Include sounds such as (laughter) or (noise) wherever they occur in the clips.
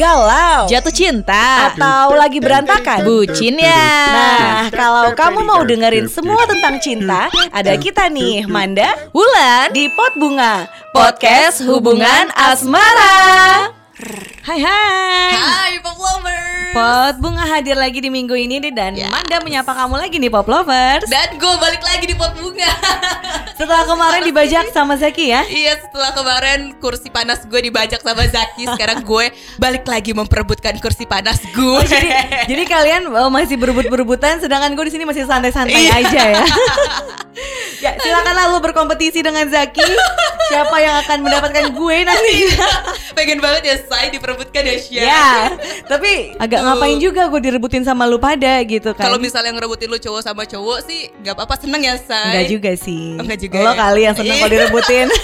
galau, jatuh cinta, atau lagi berantakan? bucin ya. Nah, kalau kamu mau dengerin semua tentang cinta, ada kita nih, Manda Wulan di Pot Bunga, podcast hubungan asmara. Hai hai. Hai pop lovers. Pot Bunga hadir lagi di minggu ini nih dan Yes. Manda menyapa kamu lagi nih Pop Lovers. Dan gue balik lagi di pot bunga. (laughs) Setelah kemarin dibajak sama Zaki ya. iya setelah kemarin kursi panas gue dibajak sama Zaki, sekarang gue balik lagi memperebutkan kursi panas gue. Jadi, jadi kalian oh, masih berebut-berebutan sedangkan gue di sini masih santai-santai Iya. aja ya. ya, silakanlah lu berkompetisi dengan Zaki. Siapa yang akan mendapatkan gue nanti? Pengen banget ya saya diperebutkan ya Syah. ya, tapi agak Tuh. ngapain juga gue direbutin sama lu pada gitu kan. Kalau misalnya ngerebutin lu cowok sama cowok sih nggak apa-apa seneng ya say. Enggak juga sih. Oh, enggak juga Lo ya? kali yang seneng Iya. kalau direbutin. (laughs)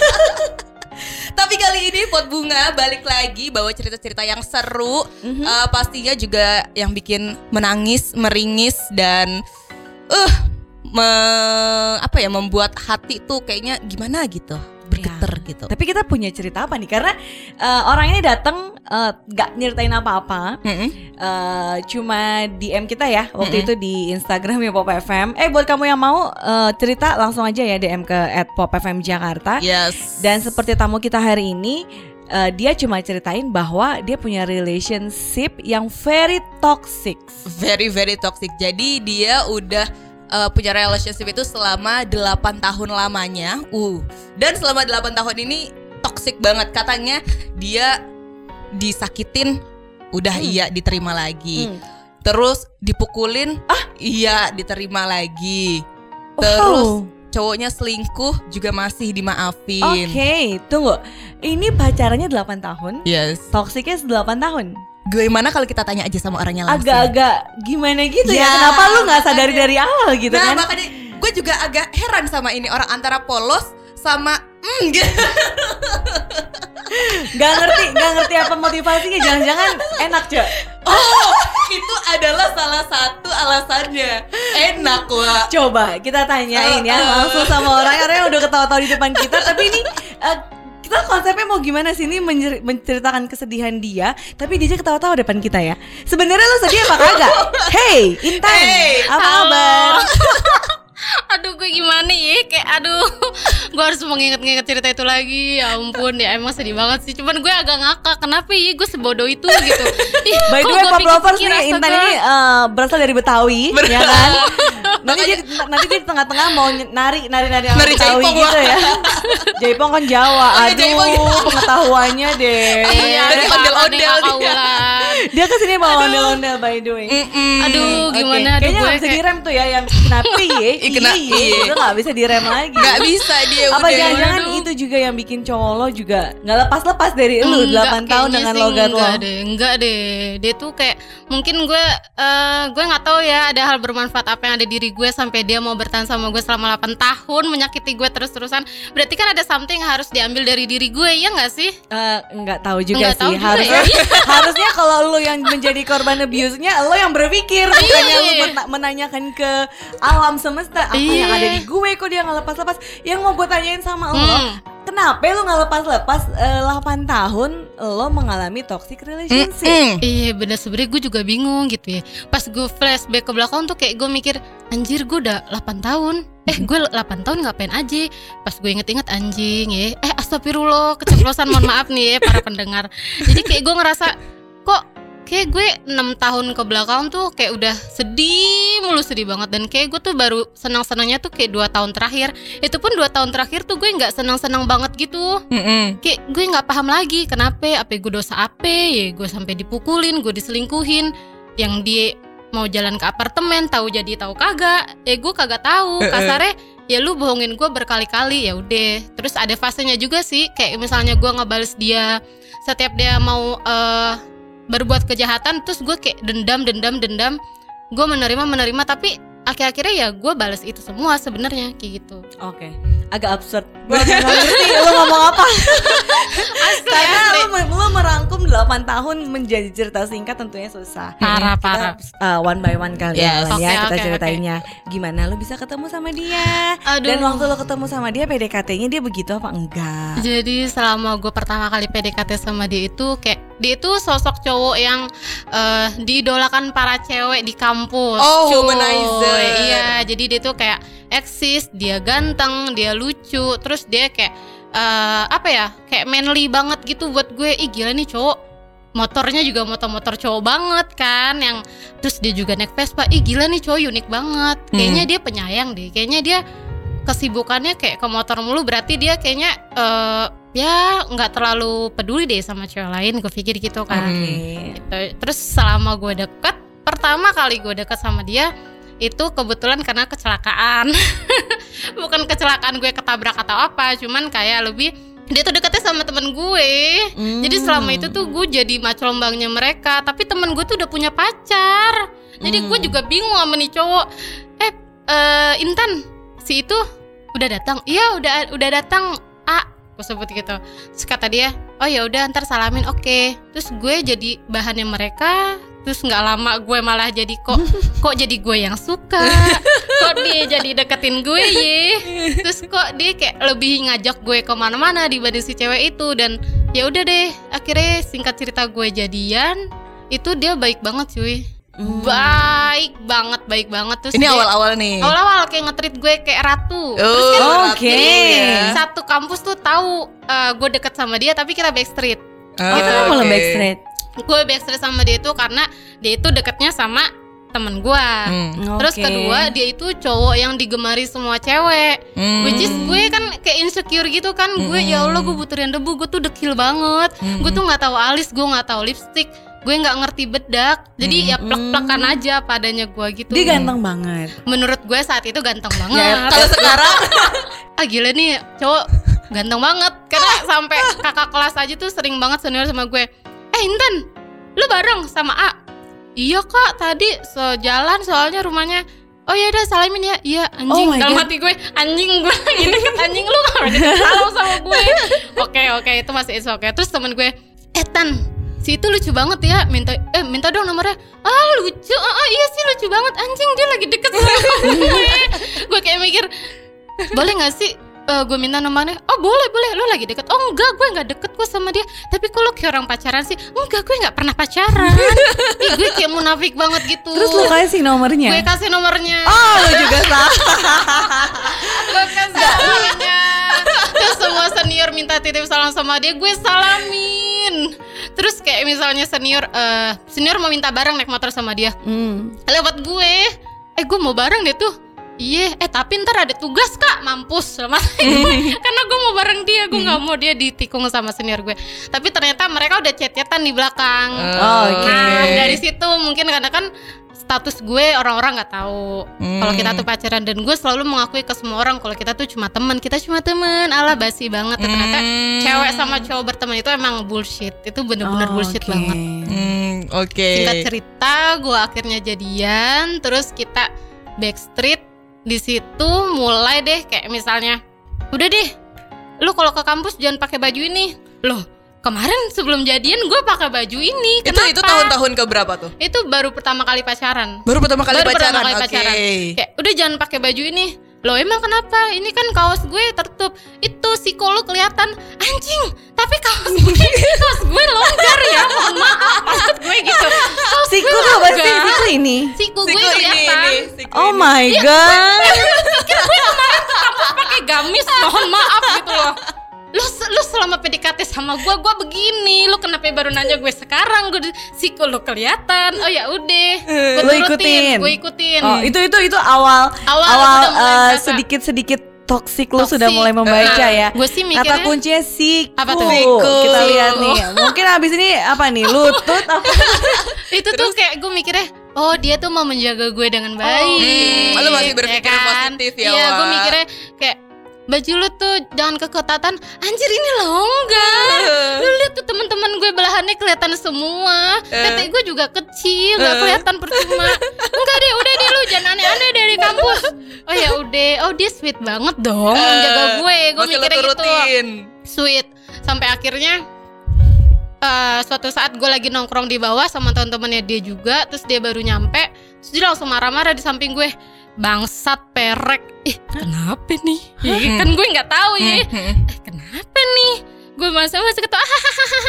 Tapi kali ini pot bunga balik lagi bawa cerita-cerita yang seru, Mhm. Eh, pastinya juga yang bikin menangis, meringis dan eh me- apa ya membuat hati tuh kayaknya gimana gitu bergetar gitu. Tapi kita punya cerita apa nih? Karena eh, orang ini datang eh, nggak nyeritain apa-apa. Mm-mm. eh cuma DM kita ya waktu Mm-mm. itu di Instagram ya Pop FM. Eh buat kamu yang mau eh, cerita langsung aja ya DM ke @popfm Jakarta. Yes. Dan seperti tamu kita hari ini eh, dia cuma ceritain bahwa dia punya relationship yang very toxic. very very toxic. Jadi dia udah uh, punya relationship itu selama 8 tahun lamanya. Uh. Dan selama 8 tahun ini toxic banget katanya dia disakitin udah Hmm. iya diterima lagi. Hmm. Terus dipukulin ah iya diterima lagi. Wow. Terus cowoknya selingkuh juga masih dimaafin. Oke, tunggu. Ini pacarannya 8 tahun. Yes. Toksiknya 8 tahun. Gimana kalau kita tanya aja sama orangnya langsung? Agak-agak gimana gitu ya? Ya, Kenapa lu nggak sadari dari awal gitu nah kan? makanya gue juga agak heran sama ini orang antara polos sama mm, gitu. (laughs) Gak ngerti, gak ngerti apa motivasinya. Jangan-jangan enak cok. Oh itu adalah salah satu alasannya enak wah. Coba kita tanyain ya Uh, uh. langsung sama orang yang udah ketawa-tawa di depan kita. Tapi ini eh, kita konsepnya mau gimana sih ini menjer- menceritakan kesedihan dia, tapi dia aja ketawa-tawa depan kita ya. Sebenarnya lo sedih apa kagak? (laughs) Hey, Intan, Hey, apa kabar? (laughs) aduh gue gimana ya kayak aduh (laughs) gue harus mengingat-ingat cerita itu lagi ya ampun ya emang sedih banget sih cuman gue agak ngakak kenapa ya gue sebodoh itu gitu By the kok way, gue Pop Lovers nih, Intan ini eh, berasal dari Betawi, Bener. ya kan? Nanti dia nanti dia di tengah-tengah mau nari nari nari Nari jaipong, gitu ya. Jaipong kan Jawa. Iya, Aduh, iya. pengetahuannya deh. iya Dari ada ondel-ondel ondel dia. Dia ke sini bawa ondel-ondel by the way. Mm-mm. aduh Oke, gimana aduh Kayaknya gue gak bisa kayak direm tuh ya yang kenapa (laughs) ya? Kena- Iya, iya. udah gak bisa direm lagi. nggak bisa dia Apa udah. jangan-jangan Aduh. itu juga yang bikin cowok lo juga nggak lepas-lepas dari lu Enggak, 8 tahun dengan sih logat lo. enggak deh enggak deh dia tuh kayak mungkin gue eh, gue nggak tahu ya ada hal bermanfaat apa yang ada di diri gue sampai dia mau bertahan sama gue selama 8 tahun menyakiti gue terus-terusan berarti kan ada something yang harus diambil dari diri gue ya nggak sih Eh, nggak tahu juga Nggak sih. tahu juga harusnya ya. (laughs) harusnya kalau lo yang menjadi korban abuse-nya lo yang berpikir bukannya lo Iya. mena- menanyakan ke alam semesta apa Iya. yang ada di gue kok dia nggak lepas-lepas. Yang mau gue tanyain sama lo, Hmm. kenapa lo nggak lepas-lepas eh, 8 tahun lo mengalami toxic relationship? Mm-mm. Iya bener sebenernya gue juga bingung gitu ya Pas gue flashback ke belakang tuh kayak gue mikir Anjir gue udah 8 tahun Eh gue 8 tahun ngapain aja Pas gue inget-inget anjing ya Eh astagfirullah keceplosan mohon maaf nih ya para pendengar Jadi kayak gue ngerasa kayak gue 6 tahun ke belakang tuh kayak udah sedih mulu sedih banget. Dan kayak gue tuh baru senang-senangnya tuh kayak 2 tahun terakhir. Itu pun 2 tahun terakhir tuh gue nggak senang-senang banget gitu. Mm-mm. kayak gue nggak paham lagi kenapa apa gue dosa apa ya gue sampai dipukulin gue diselingkuhin. Yang dia mau jalan ke apartemen tahu jadi tahu kagak. Eh gue kagak tahu. Eh, eh. kasarnya ya lu bohongin gue berkali-kali ya udah. Terus ada fasenya juga sih kayak misalnya gue ngebales dia setiap dia mau eh, berbuat kejahatan terus gue kayak dendam dendam dendam gue menerima menerima tapi akhir-akhirnya ya gue balas itu semua sebenarnya kayak gitu Oke. agak absurd. Gue (laughs) nggak ngerti lo ngomong apa. Karena lo, lo merangkum 8 tahun menjadi cerita singkat tentunya susah. Parah, Kita, parah. uh, one by one kali ya, Yes. Ya Oke, kita oke, ceritainnya. Gimana lo bisa ketemu sama dia? Aduh. Dan waktu lo ketemu sama dia PDKT-nya dia begitu apa enggak? Jadi selama gue pertama kali PDKT sama dia itu kayak dia itu sosok cowok yang eh, diidolakan para cewek di kampus. Oh, Cuy. womanizer. Iya, jadi dia tuh kayak eksis, dia ganteng, dia lucu, terus dia kayak eh, apa ya? Kayak manly banget gitu buat gue. Ih gila nih cowok. Motornya juga motor-motor cowok banget kan yang terus dia juga naik Vespa. Ih gila nih cowok unik banget. Kayaknya dia penyayang deh. Kayaknya dia kesibukannya kayak ke motor mulu berarti dia kayaknya eh, ya nggak terlalu peduli deh sama cewek lain gue pikir gitu kan. Oke. Gitu. terus selama gue deket pertama kali gue deket sama dia itu kebetulan karena kecelakaan (laughs) bukan kecelakaan gue ketabrak atau apa cuman kayak lebih dia tuh deketnya sama temen gue Hmm. jadi selama itu tuh gue jadi macelombangnya mereka tapi temen gue tuh udah punya pacar jadi Hmm. gue juga bingung sama nih cowok eh eh, Intan si itu udah datang iya udah udah datang A gue sebut gitu. Terus kata dia oh ya udah ntar salamin. Oke. Terus gue jadi bahannya mereka terus nggak lama gue malah jadi kok (laughs) kok jadi gue yang suka? Kok dia jadi deketin gue ye? Terus kok dia kayak lebih ngajak gue ke mana-mana dibanding si cewek itu? Dan ya udah deh akhirnya singkat cerita gue jadian itu dia baik banget cuy Hmm. baik banget baik banget terus Ini awal-awal nih. awal-awal kayak nge-treat gue kayak ratu Oh, terus kan Oke. Ratu ya. satu kampus tuh tahu eh, gue deket sama dia tapi kita backstreet Oh, kenapa lo oke. backstreet? gue backstreet sama dia itu karena dia itu deketnya sama temen gue Hmm. terus Oke. kedua dia itu cowok yang digemari semua cewek Hmm. Which is gue kan kayak insecure gitu kan Gue ya Allah gue butuh yang debu Gue tuh dekil banget Hmm. Gue tuh gak tahu alis Gue gak tahu lipstick Gue nggak ngerti bedak. Jadi ya plek-plekan aja padanya gue gitu. Dia ganteng banget. Menurut gue saat itu ganteng banget. Ya, kalau sekarang. (laughs) Ah gila nih cowok ganteng banget. Karena sampai kakak kelas aja tuh sering banget senior sama gue. Eh Intan lu bareng sama A? Iya kak. Tadi sejalan soalnya rumahnya. Oh ya udah salamin ya. Iya anjing. Oh dalam God. hati gue anjing gue lagi (laughs) deket anjing lu deket salam sama gue. (laughs) Oke oke. Itu masih it's okay. Terus temen gue eh Tan si itu lucu banget ya minta eh minta dong nomornya. Ah lucu ah ah, iya sih lucu banget. Anjing dia lagi deket sama gue (laughs) gue kayak mikir boleh nggak sih eh, gue minta nomornya? Oh boleh boleh. Lo lagi deket? Oh enggak gue nggak deket gue sama dia. Tapi kalau kayak orang pacaran sih? Enggak gue nggak pernah pacaran. (laughs) Ih, gue kayak munafik banget gitu. Terus lo kasih nomornya? gue kasih nomornya. Oh, lo juga salah. (laughs) gue kasih nomornya. Terus semua senior minta titip salam sama dia gue salamin terus kayak misalnya senior eh senior mau minta bareng naik motor sama dia Hmm. lewat gue eh gue mau bareng deh tuh Iya, eh tapi ntar ada tugas kak, mampus sama (laughs) Karena gue mau bareng dia, gue nggak mau dia ditikung sama senior gue. Tapi ternyata mereka udah chat-chatan di belakang. Oh, oke. Nah, dari situ mungkin karena kan status gue orang-orang nggak tahu kalau kita tuh pacaran dan gue selalu mengakui ke semua orang kalau kita tuh cuma teman, kita cuma teman. Ala basi banget. ya. Ternyata Hmm. cewek sama cowok berteman itu emang bullshit. Itu bener-bener Oh, bullshit oke. banget. Hmm, oke. Singkat cerita, gue akhirnya jadian, terus kita backstreet. Di situ mulai deh kayak misalnya, udah deh, lu kalau ke kampus jangan pakai baju ini. Loh, kemarin sebelum jadian gue pakai baju ini. Itu Kenapa? itu tahun-tahun ke berapa tuh? Itu baru pertama kali pacaran. Baru pertama kali Baru pacaran. pertama kali Oke. pacaran. Kayak udah jangan pakai baju ini. Loh emang kenapa? Ini kan kaos gue tertutup. Itu siku lu kelihatan anjing. Tapi kaos gue, (laughs) kaos gue longgar ya. Mohon maaf maksud gue gitu. Kaos Siku gue apa sih? longgar. Siku ini? Siku gue Siku ini, kelihatan. ini, siku Oh ini. my god. (laughs) Kampus pakai gamis. Mohon maaf gitu loh. Lu, lu selama PDKT sama gue, gue begini. Lu kenapa baru nanya gue sekarang? Gue siku lu kelihatan. Oh ya udah. Gue Lu ikutin. Gue ikutin. Oh, itu itu itu awal Awal awal mulai eh, berasa. sedikit-sedikit toksik lu Toxic. sudah mulai membaca Nah, ya. Gue sih Kata mikirnya kuncinya siku. Apa tuh? Siku. Kita lihat nih. Mungkin abis ini apa nih? Lutut apa? (laughs) itu tuh kayak gue mikirnya oh dia tuh mau menjaga gue dengan baik Hmm, lu masih berpikir positif ya, iya gue mikirnya kayak baju lu tuh jangan keketatan anjir ini longgar lu lihat tuh teman-teman gue belahannya kelihatan semua. Tete gue juga kecil nggak Eh. kelihatan percuma. (laughs) Enggak deh udah deh lu jangan aneh-aneh dari kampus. Oh ya udah. Oh dia sweet banget dong menjaga gue. Gue lo mikirnya gitu. sweet. Sampai akhirnya eh, suatu saat gue lagi nongkrong di bawah sama teman-temannya dia juga terus dia baru nyampe terus dia langsung marah-marah di samping gue bangsat perek. Ih kenapa nih? (laughs) Ih, kan gue nggak tahu ya. Hmm, eh kenapa nih? Gue masih masih ketawa.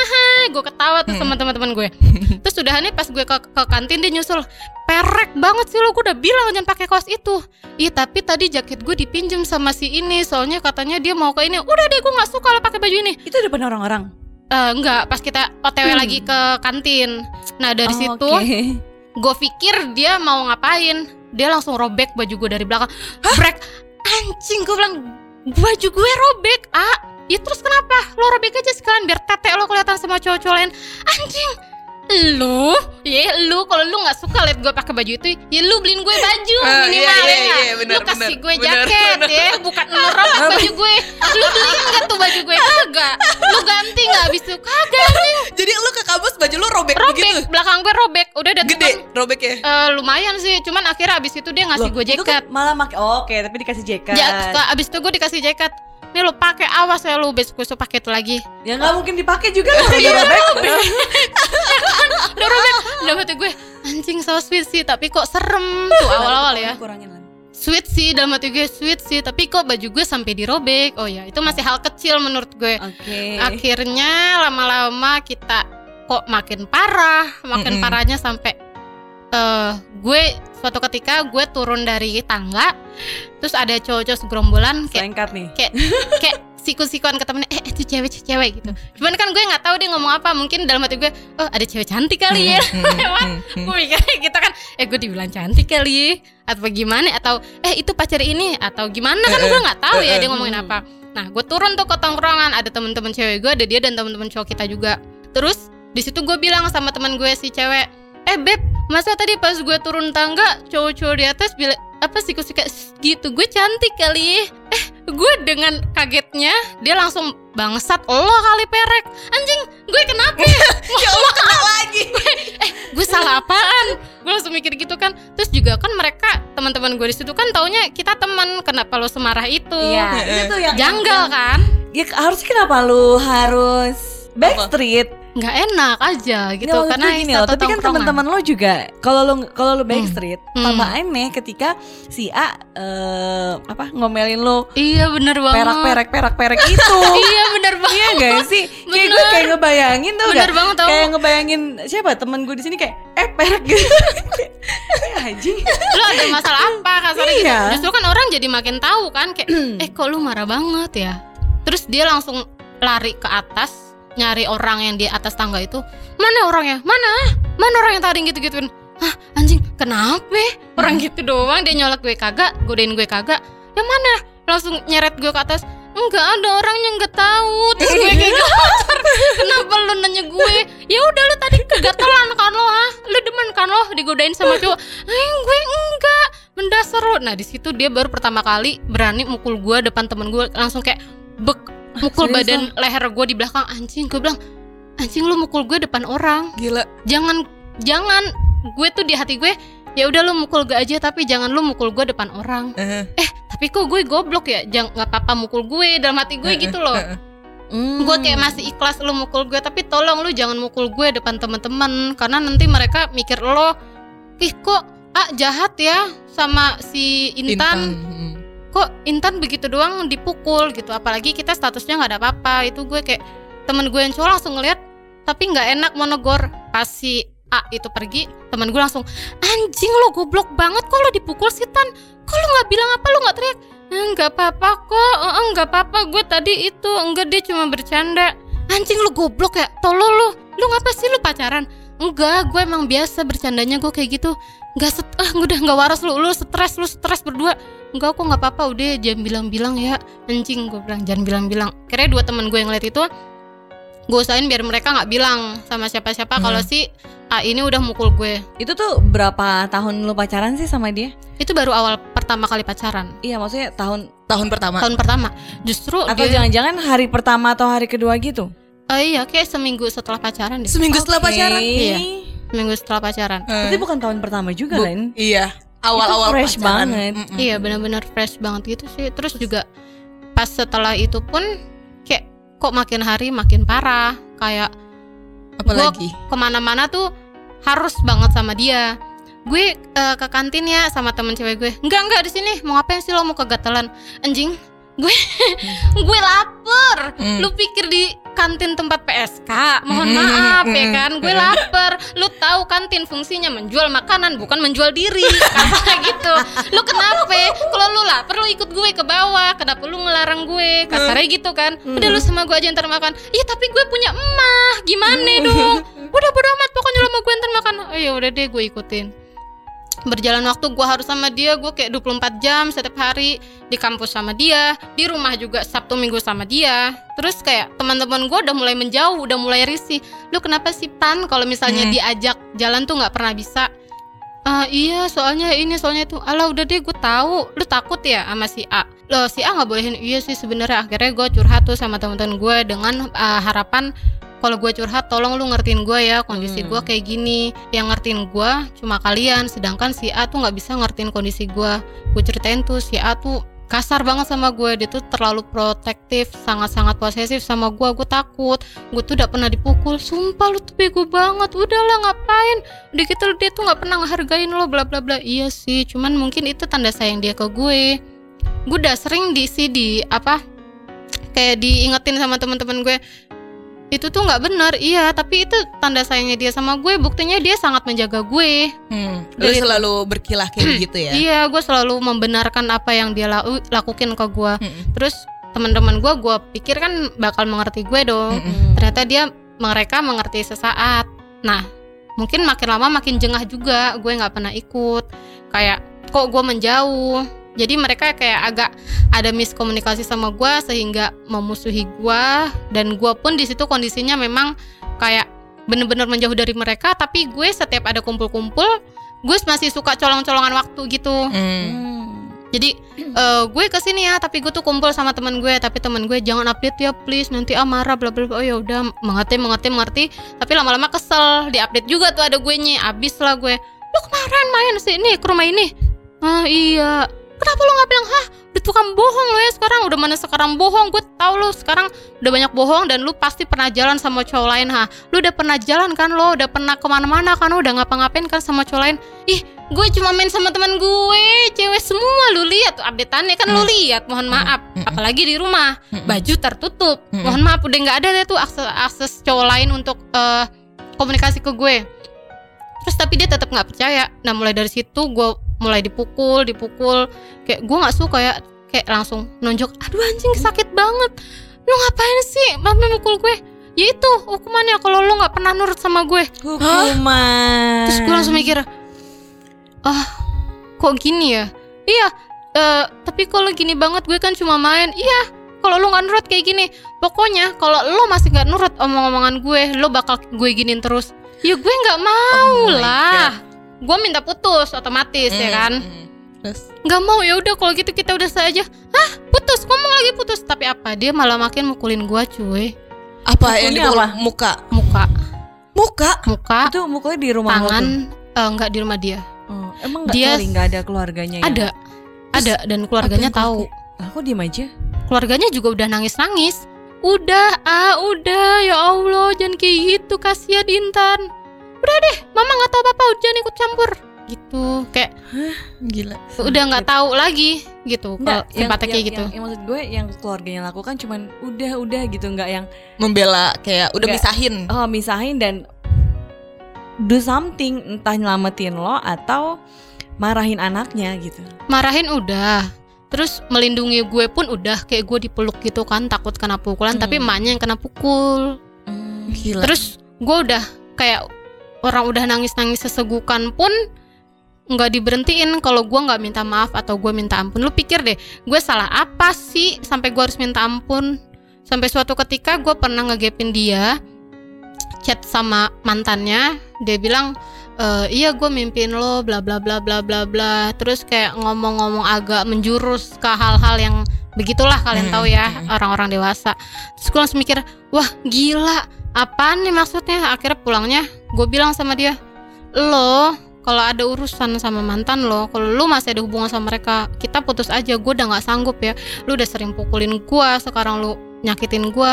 (laughs) Gue ketawa tuh sama teman-teman gue. (laughs) Terus udah nih pas gue ke, ke kantin dia nyusul perek banget sih lo gue udah bilang jangan pakai kaos itu. Iya tapi tadi jaket gue dipinjem sama si ini soalnya katanya dia mau ke ini. Udah deh gue nggak suka lo pakai baju ini. Itu depan orang-orang. Eh, enggak pas kita otw lagi ke kantin. Nah dari Oh, situ oke. Gue pikir dia mau ngapain. Dia langsung robek baju gue dari belakang. Brek anjing gue bilang baju gue robek ah ya terus kenapa? Lo robek aja sekalian biar tete lo kelihatan sama cowok-cowok lain. Anjing lu? Ya lu. Kalau lu nggak suka liat gue pakai baju itu ya lu beliin gue baju Ah, minimal iya, ya iya, iya, benar, lu kasih benar, gue jaket benar. ya. Bukan lu robek baju gue. Lu beliin nggak tuh baju gue? Kagak. Lu ganti nggak abis itu? Kagak (laughs) Jadi lu ke kampus baju lu robek, robek. begitu? belakang gue robek. Udah ada Gede robek ya? Eh, lumayan sih, cuman akhirnya abis itu dia ngasih Loh, gue itu jaket. kan malah make oh, oke, tapi dikasih jaket. Ja, setelah abis itu gue dikasih jaket. Nih lo pakai awas ya lu besok besok pakai itu lagi. Ya nggak mungkin dipakai juga lah (laughs) udah robek. Udah robek. Udah mati gue anjing so sweet sih, tapi kok serem tuh awal-awal ya. Kurangin lah. Sweet sih dalam hati gue sweet sih, tapi kok baju gue sampai dirobek. Oh ya, itu masih hal kecil menurut gue. Oke. Akhirnya lama-lama kita kok makin parah, makin Mm-mm. parahnya sampai eh gue suatu ketika gue turun dari tangga, terus ada cowok-cowok segerombolan kayak Sengkat nih. kayak kayak siku-sikuan ke temennya eh itu cewek itu cewek gitu. Cuman kan gue nggak tahu dia ngomong apa mungkin dalam hati gue oh ada cewek cantik kali ya. Hmm, gue mikirnya gitu kan eh gue dibilang cantik kali atau gimana atau eh itu pacar ini atau gimana? Kan gue nggak tahu ya dia ngomongin apa. Nah gue turun tuh ke tongkrongan ada temen-temen cewek gue ada dia dan temen-temen cowok kita juga. Terus di situ gue bilang sama teman gue si cewek eh beb masa tadi pas gue turun tangga cowok-cowok di atas bilang apa sih suka gitu? Gue cantik kali. Eh gue dengan kagetnya dia langsung bangsat lo kali perek. Anjing gue kenapa ya? (laughs) Ya Allah (laughs) kena lagi. (laughs) eh gue salah apaan? Gue langsung mikir gitu kan. Terus juga kan mereka teman-teman gue di situ kan taunya kita teman kenapa lo semarah itu? Iya, itu tuh yang janggal kan? Ya harusnya kenapa lu harus backstreet? nggak enak aja gitu maksud karena gini loh, tapi kan teman-teman lo juga kalau lo kalau lo backstreet, Hmm. tambah aneh ketika si A eh, apa ngomelin lo iya bener banget perak perak perak perek itu. iya bener banget Iya gak sih? Kayak gue Bener. kayak ngebayangin tuh bener gak? banget tau Kayak ngebayangin siapa temen gue di sini kayak eh perek gitu. (laughs) Eh anjing. lu ada masalah apa kasarnya gitu Iya. justru kan orang jadi makin tahu kan kayak (clears throat) eh kok lu marah banget ya terus dia langsung lari ke atas nyari orang yang di atas tangga itu mana orangnya? Mana? Mana orang yang tadi gitu gituin Hah anjing kenapa? Orang gitu doang dia nyolek gue kagak godain gue kagak. Yang mana? Langsung nyeret gue ke atas enggak ada orangnya nggak tahu. Terus gue kayak gitu. (laughs) Kenapa lu nanya gue? Ya udah lu tadi kegatelan kan lo ha lu demen kan lo digodain sama cowok? Eh gue enggak mendasar lo. Nah di situ dia baru pertama kali berani mukul gue depan temen gue langsung kayak bek mukul serius badan leher gue di belakang anjing. Gue bilang anjing lu mukul gue depan orang. Gila. jangan jangan gue tuh di hati gue ya udah lu mukul gue aja tapi jangan lu mukul gue depan orang. Eh, tapi kok gue goblok ya? Jangan nggak apa-apa mukul gue dalam hati gue gitu loh. Hmm. gue kayak masih ikhlas lu mukul gue tapi tolong lu jangan mukul gue depan teman-teman karena nanti mereka mikir lo ih kok ah jahat ya sama si Intan, Hmm. Kok Intan begitu doang dipukul gitu apalagi kita statusnya nggak ada apa-apa. Itu gue kayak temen gue yang cowok langsung ngeliat tapi nggak enak mau negor pas si A itu pergi teman gue langsung anjing lo goblok banget kok lo dipukul si Tan? Kok lo nggak bilang apa lo nggak teriak? Enggak apa-apa kok enggak apa-apa. Gue tadi itu enggak dia cuma bercanda. Anjing lu goblok ya? Tolol lu lu ngapa sih lu pacaran? Enggak gue emang biasa bercandanya gue kayak gitu. Enggak set ah udah nggak waras lu lu stres lu stres berdua enggak kok nggak apa-apa udah jangan bilang-bilang ya anjing gue bilang jangan bilang-bilang kira dua teman gue yang lihat itu gue usahain biar mereka nggak bilang sama siapa-siapa Hmm. kalau si A ini udah mukul gue Itu tuh berapa tahun lu pacaran sih sama dia? itu baru awal pertama kali pacaran Iya maksudnya tahun tahun pertama. tahun pertama justru Atau dia jangan-jangan hari pertama atau hari kedua gitu? Eh, iya kayak seminggu setelah pacaran deh Seminggu setelah pacaran. Iya. seminggu setelah pacaran Berarti bukan tahun pertama juga, Bu- Len. Iya. Awal-awal fresh pacaran. banget. Mm-mm. Iya benar-benar fresh banget gitu sih. Terus juga pas setelah itu pun kayak kok makin hari makin parah. Kayak Apalagi? ke mana-mana tuh harus banget sama dia. Gue eh, ke kantin ya sama temen cewek gue. Enggak enggak di sini. Mau ngapain sih lo mau kegatelan? Anjing. Gue gue lapar. Hmm. Lu pikir di kantin tempat PSK? Mohon Hmm, maaf ya hmm, kan. Gue hmm. lapar. Lu tahu kantin fungsinya menjual makanan bukan menjual diri. (laughs) Kata gitu. Lu kenapa? Kalau lu lapar lu ikut gue ke bawah. Kenapa lu ngelarang gue? Kasarnya gitu kan. Udah lu sama gue aja ntar makan. Iya tapi gue punya emah. Gimana dong? (laughs) Udah bodo amat pokoknya lu sama gue ntar makan. Oh ya udah deh gue ikutin. Berjalan waktu gue harus sama dia, gue kayak 24 jam setiap hari di kampus sama dia, di rumah juga Sabtu Minggu sama dia. Terus kayak teman-teman gue udah mulai menjauh, udah mulai risih. Lu kenapa sih Pan kalau misalnya Hmm. diajak jalan tuh nggak pernah bisa? "Ah, iya soalnya ini soalnya itu. Alah udah deh gue tahu. Lu takut ya sama si A. Loh si A nggak bolehin. Iya sih sebenarnya akhirnya gue curhat tuh sama teman-teman gue dengan ah, harapan kalau gue curhat tolong lu ngertiin gue ya kondisi Hmm. gue kayak gini. Yang ngertiin gue cuma kalian sedangkan si A tuh nggak bisa ngertiin kondisi gue gue ceritain tuh si A tuh kasar banget sama gue dia tuh terlalu protektif sangat-sangat posesif sama gue gue takut gue tuh udah pernah dipukul. Sumpah lu tuh bego banget. Udahlah ngapain? Udah gitu dia tuh nggak pernah ngehargain lo bla bla bla. Iya sih cuman mungkin itu tanda sayang dia ke gue. Gue udah sering di sih di apa kayak diingetin sama teman-teman gue itu tuh nggak benar iya tapi itu tanda sayangnya dia sama gue buktinya dia sangat menjaga gue Hmm. Dari- selalu berkilah kayak gitu ya. iya gue selalu membenarkan apa yang dia lau- lakukan ke gue Mm-mm. terus teman-teman gue gue pikir kan bakal mengerti gue dong Mm-mm. ternyata dia mereka mengerti sesaat nah mungkin makin lama makin jengah juga gue nggak pernah ikut kayak kok gue menjauh jadi mereka kayak agak ada miskomunikasi sama gue sehingga memusuhi gue dan gue pun di situ kondisinya memang kayak bener-bener menjauh dari mereka. Tapi gue setiap ada kumpul-kumpul gue masih suka colong-colongan waktu gitu. Hmm. jadi eh, gue ke sini ya tapi gue tuh kumpul sama teman gue. Tapi teman gue jangan update ya please. Nanti ah marah bla bla bla. Oh ya udah mengerti mengerti mengerti. Tapi lama-lama kesel di update juga tuh ada gue nya abis lah gue lu kemarin main sini ke rumah ini? Ah iya kenapa lu nggak bilang hah udah tukang bohong lo ya sekarang udah mana sekarang bohong? Gue tahu lu sekarang udah banyak bohong dan lu pasti pernah jalan sama cowok lain ha. Lu udah pernah jalan kan lo udah pernah ke mana-mana kan lo udah ngapa-ngapain kan sama cowok lain? Ih gue cuma main sama teman gue cewek semua lu lihat. Tuh updateannya kan lu Hmm. lihat mohon maaf. Hmm. apalagi di rumah baju tertutup. Mohon maaf udah nggak ada deh tuh akses akses cowok lain untuk eh, komunikasi ke gue. Terus tapi dia tetap nggak percaya. Nah mulai dari situ gue mulai dipukul dipukul. Kayak gue nggak suka ya kayak langsung nonjok aduh anjing sakit banget. Lu ngapain sih mama mukul gue? Ya itu hukumannya kalau lu nggak pernah nurut sama gue. Hukuman. terus gue langsung mikir ah kok gini ya? Iya eh, tapi kalau gini banget gue kan cuma main. Iya kalau lu nggak nurut kayak gini. Pokoknya kalau lo masih nggak nurut omong-omongan gue lo bakal gue giniin terus. Ya gue nggak mau Oh lah gue minta putus otomatis ya kan? Hmm. Terus? Nggak mau ya udah kalau gitu kita udah saja. Hah? Putus? Ngomong lagi putus. Tapi apa? Dia malah makin mukulin gue cuy. Apa yang Mukulnya dipukul? apa? Muka. muka. Muka. muka. Itu mukulnya di rumah tangan. eh, nggak di rumah dia. Oh, emang nggak Dia- kali nggak ada keluarganya yang- ada. Ada dan keluarganya yang tahu. Kok diem aja? keluarganya juga udah nangis-nangis. Udah, ah, udah, ya Allah, jangan kayak gitu, kasihan Intan. Udah deh, mama nggak tahu apa-apa, jangan ikut campur. Gitu, kayak Gila. udah nggak tahu lagi, gitu. Kalau sifatnya kayak gitu. Yang, yang maksud gue yang keluarganya lakukan cuman udah udah gitu nggak yang Membela kayak udah Nggak. misahin. oh misahin dan do something entah nyelamatin lo atau marahin anaknya gitu. Marahin udah. Terus melindungi gue pun udah kayak gue dipeluk gitu kan takut kena pukulan tapi Hmm. emaknya yang kena pukul. Gila. Terus gue udah kayak orang udah nangis-nangis sesegukan pun nggak diberhentiin kalau gue nggak minta maaf atau gue minta ampun. Lu pikir deh, gue salah apa sih sampai gue harus minta ampun? Sampai suatu ketika gue pernah ngegepin dia chat sama mantannya, dia bilang "Eh, iya gue mimpin lo bla bla bla bla bla bla terus kayak ngomong-ngomong agak menjurus ke hal-hal yang begitulah kalian Hmm, tahu ya hmm. orang-orang dewasa terus gue langsung mikir wah gila apaan nih maksudnya? Akhirnya pulangnya gue bilang sama dia lo kalau ada urusan sama mantan lo kalau lu masih ada hubungan sama mereka kita putus aja gue udah nggak sanggup ya. Lu udah sering pukulin gue sekarang lu nyakitin gue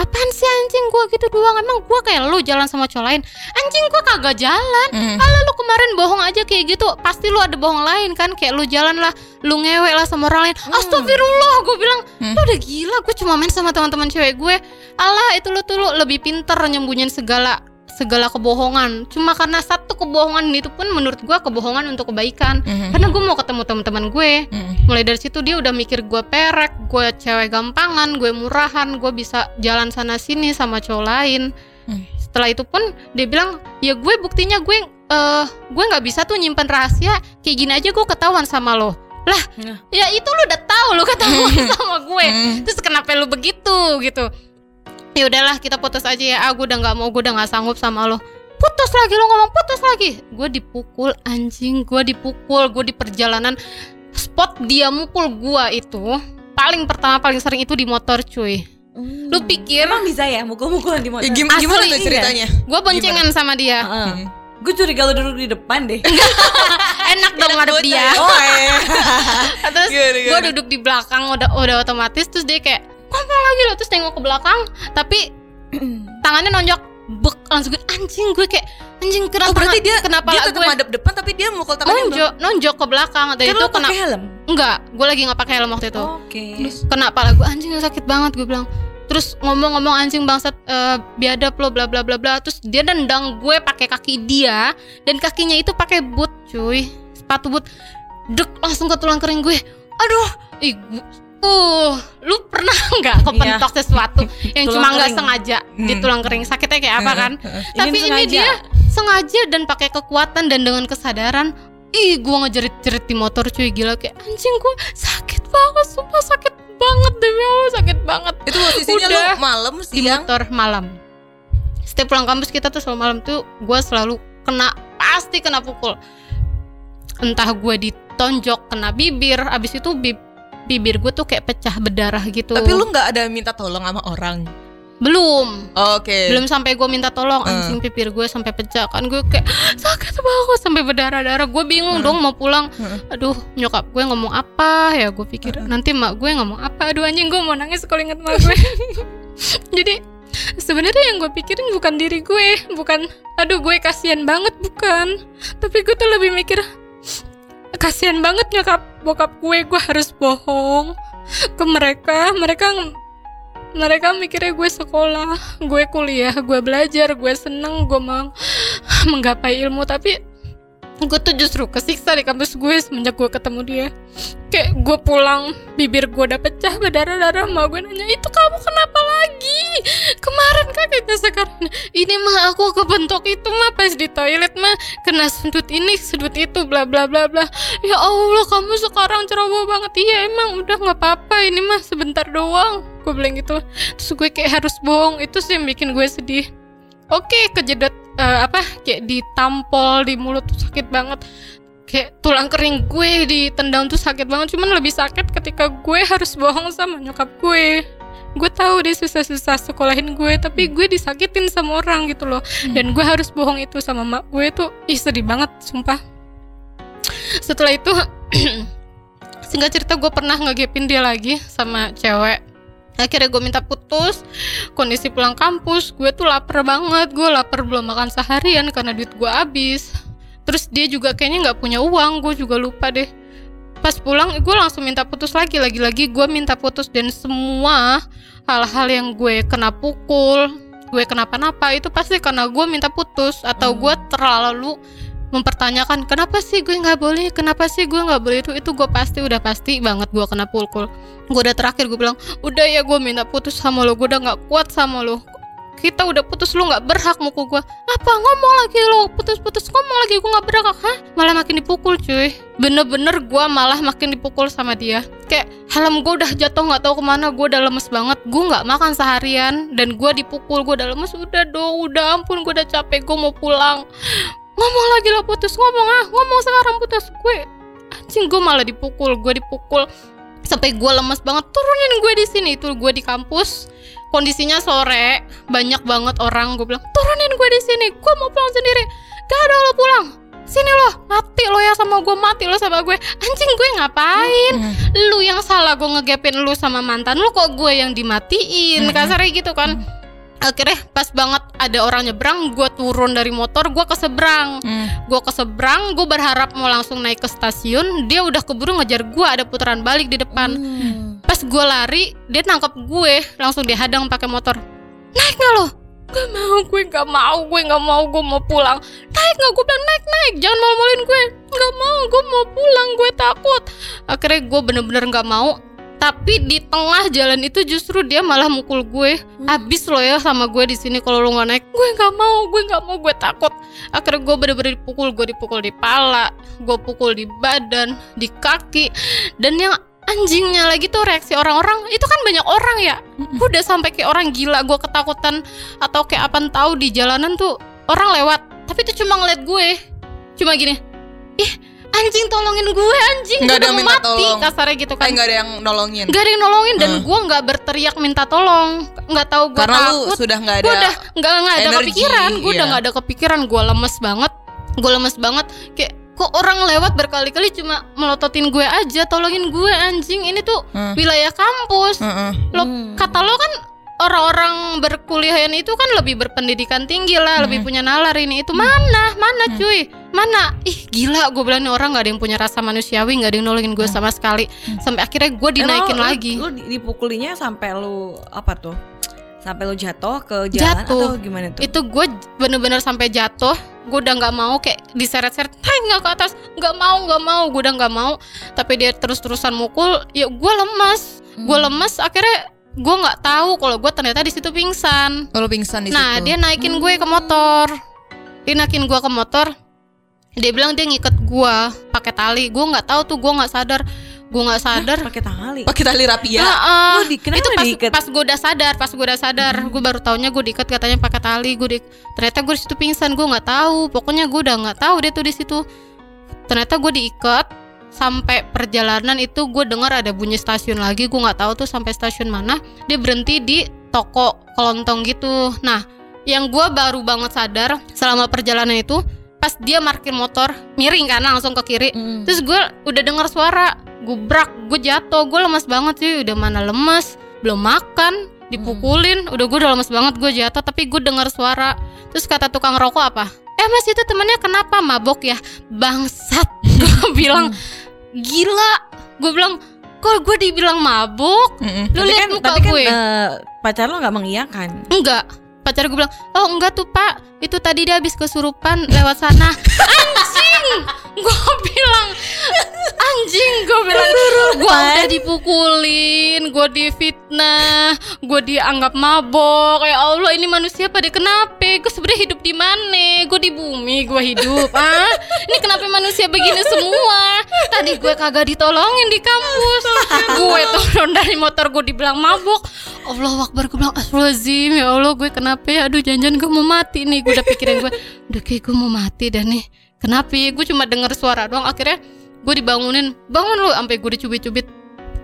apaan sih anjing? Gue gitu doang. Emang gue kayak lu jalan sama cowok lain? Anjing gue kagak jalan. Mm. Alah lu kemarin bohong aja kayak gitu Pasti lu ada bohong lain kan? Kayak lu jalan lah Lu ngewek lah sama orang lain. Astagfirullah Gue bilang. Hmm. Lu udah gila. Gue cuma main sama teman-teman cewek gue. Alah itu lu tuh lu lebih pinter Nyembunyiin segala segala kebohongan Cuma karena satu kebohongan itu pun menurut gue kebohongan untuk kebaikan Mm. Karena gue mau ketemu teman-teman gue Mm. Mulai dari situ dia udah mikir gue perek Gue cewek gampangan Gue murahan Gue bisa jalan sana sini sama cowok lain Hmm. setelah itu pun dia bilang ya gue buktinya gue eh gue nggak bisa tuh nyimpen rahasia kayak gini aja gue ketahuan sama lo lah Nah. ya itu lo udah tahu lo ketahuan (laughs) sama gue Mm. terus kenapa lu begitu gitu ya udahlah kita putus aja ya ah gue udah nggak mau gue udah nggak sanggup sama lo putus lagi lo ngomong putus lagi gue dipukul anjing gue dipukul gue di perjalanan spot dia mukul gue itu paling pertama paling sering itu di motor cuy lu pikir Emang bisa ya mukul-mukulan di motor? Ya, gim- Asli, gimana tuh iya. ceritanya? gue boncengan sama dia Heeh. Gue curiga lo duduk di depan deh. (laughs) enak dong ngadep dia ya. (laughs) Oh, iya. terus Gimana, gue gimana? duduk di belakang udah udah otomatis terus dia kayak ngomong lagi loh terus nengok ke belakang tapi (clears throat) tangannya nonjok bek langsung gue anjing gue kayak anjing kenapa Oh berarti dia kenapa dia tetap gue. madep depan tapi dia mukul tangannya nonjok nonjok ke belakang dan Kan itu kena helm. enggak gue lagi nggak pakai helm waktu itu. Oke. terus kenapa lah gue anjing sakit banget gue bilang. Terus ngomong-ngomong anjing bangsat eh, biadab lo bla bla bla bla. Terus dia nendang gue pakai kaki dia dan kakinya itu pakai boot cuy sepatu boot dek langsung ke tulang kering gue. Aduh ih uh lu pernah (laughs) nggak kepentok sesuatu yang Tulang cuma nggak sengaja di Hmm. tulang kering? Sakitnya kayak apa kan? tapi ini sengaja. dia sengaja dan pakai kekuatan dan dengan kesadaran ih gue ngejerit-jerit di motor cuy gila. Kayak anjing gue sakit banget sumpah sakit banget demi Allah sakit banget. Itu posisinya Udah. lu malam di siang. motor malam. Setiap pulang kampus kita tuh selalu malam tuh gue selalu kena pasti kena pukul. Entah gue ditonjok kena bibir abis itu bib- bibir gue tuh kayak pecah berdarah gitu Tapi lu nggak ada minta tolong sama orang. belum Oke. belum sampai gue minta tolong Eh. anjing bibir gue sampai pecah kan gue kayak sakit banget sampai berdarah darah gue bingung Hmm. dong mau pulang Hmm. aduh nyokap gue ngomong apa ya gue pikir Hmm. nanti mak gue ngomong apa aduh anjing gue mau nangis kalau inget mak gue (laughs) jadi sebenarnya yang gue pikirin bukan diri gue bukan aduh gue kasihan banget bukan tapi gue tuh lebih mikir kasihan banget nyokap bokap gue gue harus bohong ke mereka. Mereka mereka mikirnya gue sekolah gue kuliah gue belajar gue seneng gue mau menggapai ilmu. Tapi gue tuh justru kesiksa di kampus gue semenjak gue ketemu dia. Kayak gue pulang bibir gue udah pecah berdarah-darah mau gue nanya itu kamu kenapa lagi kemarin kakaknya sekarang. Ini mah aku kebentuk itu mah pas di toilet mah. Kena sudut ini sudut itu bla bla bla bla. Ya Allah kamu sekarang ceroboh banget. Iya emang udah nggak apa-apa ini mah sebentar doang. Gue bilang gitu. Terus gue kayak harus bohong. Itu sih yang bikin gue sedih. Oke kejedot eh, apa kayak ditampol di mulut tuh sakit banget. Kayak tulang kering gue ditendang tuh sakit banget. Cuman lebih sakit ketika gue harus bohong sama nyokap gue gue tahu dia susah-susah sekolahin gue tapi gue disakitin sama orang gitu loh. Dan gue harus bohong itu sama mak gue tuh. Ih sedih banget sumpah. Setelah itu (clears throat) singkat cerita gue pernah ngegepin dia lagi sama cewek. Akhirnya gue minta putus. Kondisi pulang kampus gue tuh lapar banget. Gue lapar belum makan seharian karena duit gue habis. Terus dia juga kayaknya nggak punya uang gue juga lupa deh pas pulang gue langsung minta putus lagi lagi-lagi gue minta putus. Dan semua hal-hal yang gue kena pukul gue kenapa-napa itu pasti karena gue minta putus. Atau gue terlalu mempertanyakan kenapa sih gue nggak boleh? Kenapa sih gue nggak boleh? Itu itu gue pasti udah pasti banget gue kena pukul. Gue udah terakhir gue bilang udah ya gue minta putus sama lo. Gue udah nggak kuat sama lo kita udah putus lu nggak berhak mukul gue apa ngomong lagi lo putus-putus ngomong lagi gue nggak berhak hah? Malah makin dipukul cuy. Bener-bener gue malah makin dipukul sama dia. Kayak helm gue udah jatuh nggak tahu ke mana gue udah lemes banget. Gue nggak makan seharian dan gue dipukul gue udah lemes. Udah dong udah ampun gue udah capek gue mau pulang. Ngomong lagi lo putus. Ngomong ah ngomong sekarang putus. Gue anjing gue malah dipukul gue dipukul. Sampai gue lemes banget. Turunin gue di sini. Itu gue di kampus kondisinya sore banyak banget orang. Gue bilang turunin gue di sini gue mau pulang sendiri. Gak ada lo pulang. Sini lo mati lo ya sama gue mati lo sama gue. Anjing gue ngapain? Lu yang salah gue ngegepin lu sama mantan lu kok gue yang dimatiin? Mm-mm. kasarnya gitu kan akhirnya pas banget ada orang nyebrang gue turun dari motor gue ke seberang Hmm. gue ke seberang gue berharap mau langsung naik ke stasiun dia udah keburu ngejar gue ada putaran balik di depan. Hmm. pas gue lari dia nangkep gue langsung dihadang pakai motor. Naik nggak lo? Gak mau gue gak mau gue gak mau gue mau pulang. Naik nggak? Gue bilang naik naik jangan malu-maluin gue. Gak mau gue mau pulang gue takut. Akhirnya gue bener-bener gak mau tapi di tengah jalan itu justru dia malah mukul gue. Abis lo ya sama gue di sini kalau lo nggak naik. Gue nggak mau gue nggak mau gue takut. Akhirnya gue bener-bener dipukul gue dipukul di pala gue pukul di badan di kaki. Dan yang anjingnya lagi tuh reaksi orang-orang itu kan banyak orang ya. Gue udah sampai kayak orang gila gue ketakutan atau kayak apa tahu di jalanan tuh orang lewat. Tapi itu cuma ngeliat gue. Cuma gini ih anjing tolongin gue anjing Nggak gue ada udah mau minta mati tolong. kasarnya gitu kan Kayak nggak ada yang nolongin. Gak ada yang nolongin dan Hmm. gue nggak berteriak minta tolong nggak tahu gue Karena lu takut sudah nggak ada. gue udah nggak nggak ada kepikiran gue udah iya. nggak ada kepikiran gue lemes banget gue lemes banget kayak kok orang lewat berkali-kali cuma melototin gue aja tolongin gue anjing ini tuh Hmm. wilayah kampus lo Hmm. kata lo kan orang-orang berkuliahan itu kan lebih berpendidikan tinggi lah lebih Hmm. punya nalar ini. Itu mana? Mana cuy? Mana? Ih gila gue bilang nih orang nggak ada yang punya rasa manusiawi nggak ada yang nolongin gue sama sekali. Sampai akhirnya gue dinaikin lu- lagi. Lu, di- dipukulinya sampai lu apa tuh? Sampai lu jatuh ke jalan Jatuh. atau gimana tuh? itu gue bener-bener sampai jatuh. Gue udah nggak mau kayak diseret-seret naik nggak ke atas. Nggak mau nggak mau. Gue udah nggak mau. Tapi dia terus-terusan mukul ya gue lemes. Gue Hmm. lemes akhirnya gue nggak tahu kalau gue ternyata di situ pingsan. Kalau pingsan di nah situ. dia naikin gue ke motor. Dia naikin gue ke motor. Dia bilang dia ngikat gue pakai tali. Gue nggak tahu tuh gue nggak sadar. Gue nggak sadar. Pakai tali. pakai tali rapia. Di- kenapa itu pas diikat? pas gue udah sadar pas gue udah sadar. Gue baru taunya gue diikat katanya pakai tali. Gue di ternyata gue di situ pingsan. Gue nggak tahu. Pokoknya gue udah nggak tahu dia tuh di situ. Ternyata gue diikat sampai perjalanan itu gue dengar ada bunyi stasiun lagi gue nggak tahu tuh sampai stasiun mana dia berhenti di toko kelontong gitu nah yang gue baru banget sadar selama perjalanan itu pas dia parkir motor miring kan langsung ke kiri Hmm. Terus gue udah dengar suara gubrak, gue jatuh, gue lemas banget sih, udah mana lemas, belum makan, dipukulin, udah gue udah lemas banget, gue jatuh, tapi gue dengar suara. Terus kata tukang rokok apa? Eh mas itu temennya kenapa mabok ya? Bangsat, (laughs) gue bilang gila, gue bilang kok gue dibilang mabok? Mm-mm. Lu lihat kan, muka tapi kan gue? eh, pacar lo nggak mengiyakan. Enggak. Pacar gue bilang, oh enggak tuh pak, itu tadi dia habis kesurupan lewat sana. (laughs) Gue bilang, anjing, gue bilang, gue udah dipukulin, gue difitnah, gue dianggap mabok. Ya Allah, ini manusia pada kenapa? Gue sebenarnya hidup di mana? Gue di bumi, gue hidup. Ah, ini kenapa manusia begini semua? Tadi gue kagak ditolongin di kampus. gue turun dari motor gue dibilang mabok. Allah Akbar gue bilang Astagfirullahaladzim ya Allah gue kenapa ya Aduh jangan-jangan gue mau mati nih Gue udah pikirin gue Udah kayak gue mau mati dah nih Kenapa ya Gue cuma denger suara doang Akhirnya gue dibangunin Bangun lu Sampai gue dicubit-cubit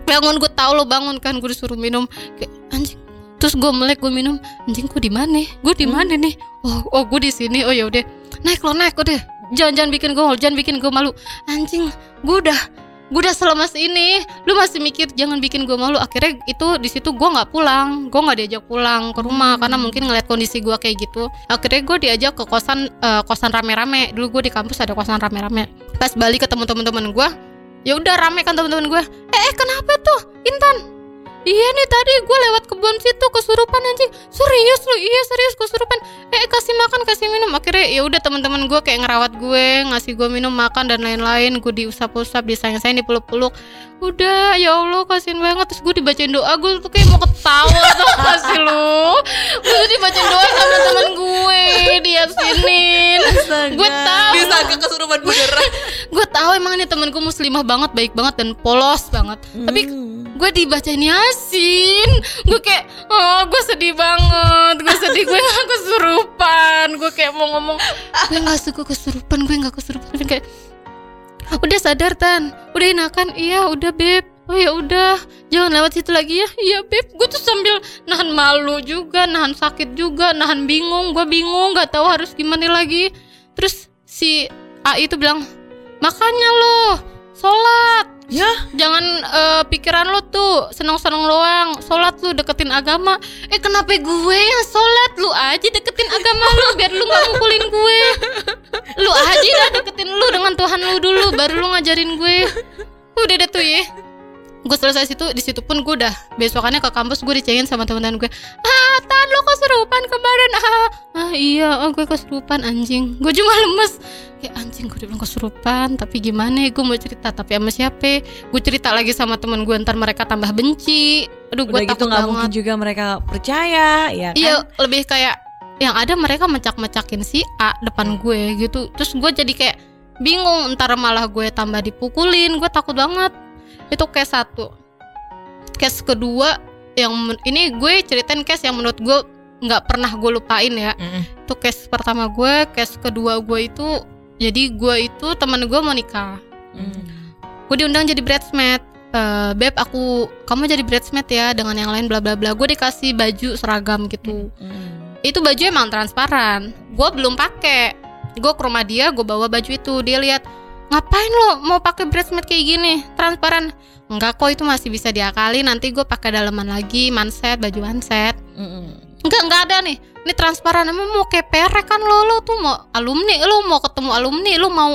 Bangun gue tahu lo bangun kan Gue disuruh minum Kayak anjing Terus gue melek gue minum Anjing gue di mana? Gue di mana nih? Oh, oh gue di sini. Oh ya udah. Naik lo naik udah. Jangan jangan bikin gue jangan bikin gue malu. Anjing, gue udah gue udah selemas ini. Lu masih mikir jangan bikin gue malu. Akhirnya itu di situ gue nggak pulang. Gue nggak diajak pulang ke rumah karena mungkin ngeliat kondisi gue kayak gitu. Akhirnya gue diajak ke kosan eh, kosan rame-rame. Dulu gue di kampus ada kosan rame-rame. Pas balik ketemu teman-teman gue ya udah rame kan teman-teman gue eh, eh kenapa tuh Intan Iya nih tadi gue lewat kebun situ kesurupan anjing. Serius lu iya serius kesurupan. Eh kasih makan kasih minum. Akhirnya ya udah teman-teman gue kayak ngerawat gue Ngasih gue minum makan dan lain-lain. Gue diusap-usap disayang-sayang dipeluk-peluk Udah ya Allah kasihin banget. Terus gue dibacain doa Gue tuh kayak mau ketawa tuh kasih lu? Gue tuh dibacain doa sama temen gue Diasinin Gue tahu. Saat kesurupan beneran. (laughs) Gue tahu emang ini temen gue muslimah banget Baik banget dan polos banget. Tapi Hmm. gue dibacain yasin. Gue kayak oh gue sedih banget. Gue sedih gue gak kesurupan. Gue kayak mau ngomong gue gak suka kesurupan gue gak kesurupan. Tapi kayak udah sadar tan. Udah enakan. Iya udah beb. Oh ya udah. Jangan lewat situ lagi ya. Iya beb. Gue tuh sambil nahan malu juga nahan sakit juga nahan bingung. Gue bingung nggak tahu harus gimana lagi. Terus si A itu bilang makanya lo sholat Ya, jangan eh, pikiran lo tuh seneng-seneng doang. Sholat lu deketin agama. Eh kenapa gue yang sholat? Lu aja deketin agama lu biar lu nggak mukulin gue. Lu aja lah deketin lu dengan Tuhan lu dulu baru lu ngajarin gue. Udah deh tuh ya gue selesai situ di situ pun gue udah besokannya ke kampus gue dicengin sama teman-teman gue ah tan lo keserupan kemarin. Ah ah iya oh, gue keserupan anjing. Gue juga lemes. Kayak anjing gue dibilang kesurupan tapi gimana ya? Gue mau cerita tapi sama siapa? Gue cerita lagi sama temen gue ntar mereka tambah benci. Aduh gue gitu takut nggak banget. mungkin juga mereka percaya, ya kan? Iya lebih kayak yang ada mereka mencak-mecakin si A depan gue gitu. Terus gue jadi kayak bingung ntar malah gue tambah dipukulin. Gue takut banget itu case satu. Case kedua yang ini gue ceritain case yang menurut gue nggak pernah gue lupain ya. Mm-mm. itu case pertama gue case kedua gue itu jadi gue itu teman gue mau nikah. Hmm. gue diundang jadi bridesmaid. Eh, beb aku kamu jadi bridesmaid ya dengan yang lain bla bla bla. Gue dikasih baju seragam gitu. Hmm. itu baju emang transparan. Gue belum pakai. Gue ke rumah dia gue bawa baju itu. Dia lihat ngapain lo mau pakai bridesmaid kayak gini? Transparan? Enggak kok itu masih bisa diakali nanti gue pakai daleman lagi manset baju manset. Hmm. enggak enggak ada nih. Ini transparan emang mau kayak perek kan lo? Lo tuh mau alumni lo mau ketemu alumni lo mau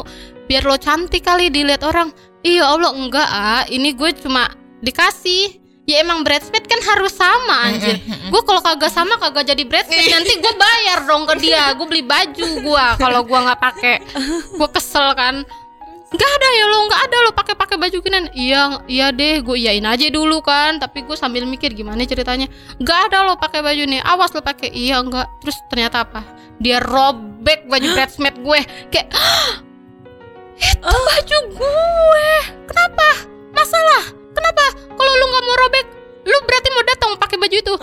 biar lo cantik kali dilihat orang. Iya allah enggak ah. Ini gue cuma dikasih. Ya emang bridesmaid kan harus sama anjir. gue kalau kagak sama kagak jadi bridesmaid (laughs) nanti gue bayar dong ke dia. Gue beli baju gue kalau gue nggak pakai gue kesel kan nggak ada ya lo nggak ada lo pakai pakai baju ginian iya iya deh gue iyain aja dulu kan. Tapi gue sambil mikir gimana ceritanya. Nggak ada lo pakai baju nih awas lo pakai. Iya enggak terus ternyata apa? Dia robek baju bridesmaid gue. Kayak "Hah, itu baju gue. Kenapa? Masalah? Kenapa? Kalau lu nggak mau robek lu berarti mau datang pakai baju itu.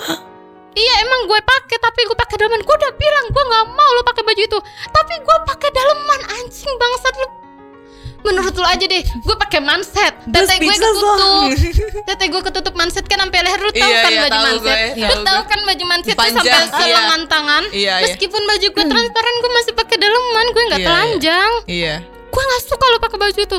Iya emang gue pakai tapi gue pakai daleman. Gue udah bilang gue nggak mau lo pakai baju itu. Tapi gue pakai daleman anjing bangsat lu. Menurut lu aja deh, gue pakai manset. Tete gue lo. ketutup. (laughs) Tete gue ketutup manset kan sampai leher lu tahu Iya, kan iya, baju tahu manset. gue, Lu tahu kan baju manset tuh sampai iya. selengan tangan. Iya, iya. Meskipun baju gue transparan gue masih pakai daleman, gue nggak Iya, iya. telanjang. Iya. Gue nggak suka lo pakai baju itu.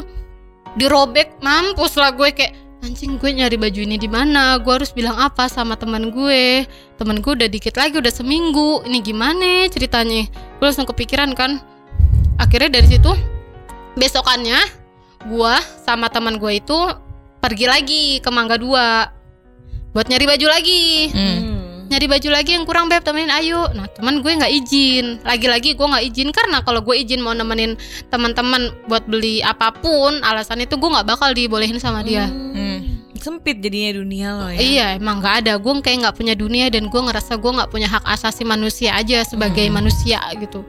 Dirobek mampus lah gue kayak anjing gue nyari baju ini di mana gue harus bilang apa sama teman gue teman gue udah dikit lagi udah seminggu ini gimana ceritanya gue langsung kepikiran kan akhirnya dari situ besokannya gue sama teman gue itu pergi lagi ke Mangga Dua buat nyari baju lagi Mm. nyari baju lagi yang kurang beb temenin ayo nah teman gue nggak izin lagi-lagi gue nggak izin karena kalau gue izin mau nemenin teman-teman buat beli apa pun alasan itu gue nggak bakal dibolehin sama dia Hmm. Sempit jadinya dunia lo ya. Iya emang nggak ada gue kayak nggak punya dunia dan gue ngerasa gue nggak punya hak asasi manusia aja sebagai Hmm. manusia gitu.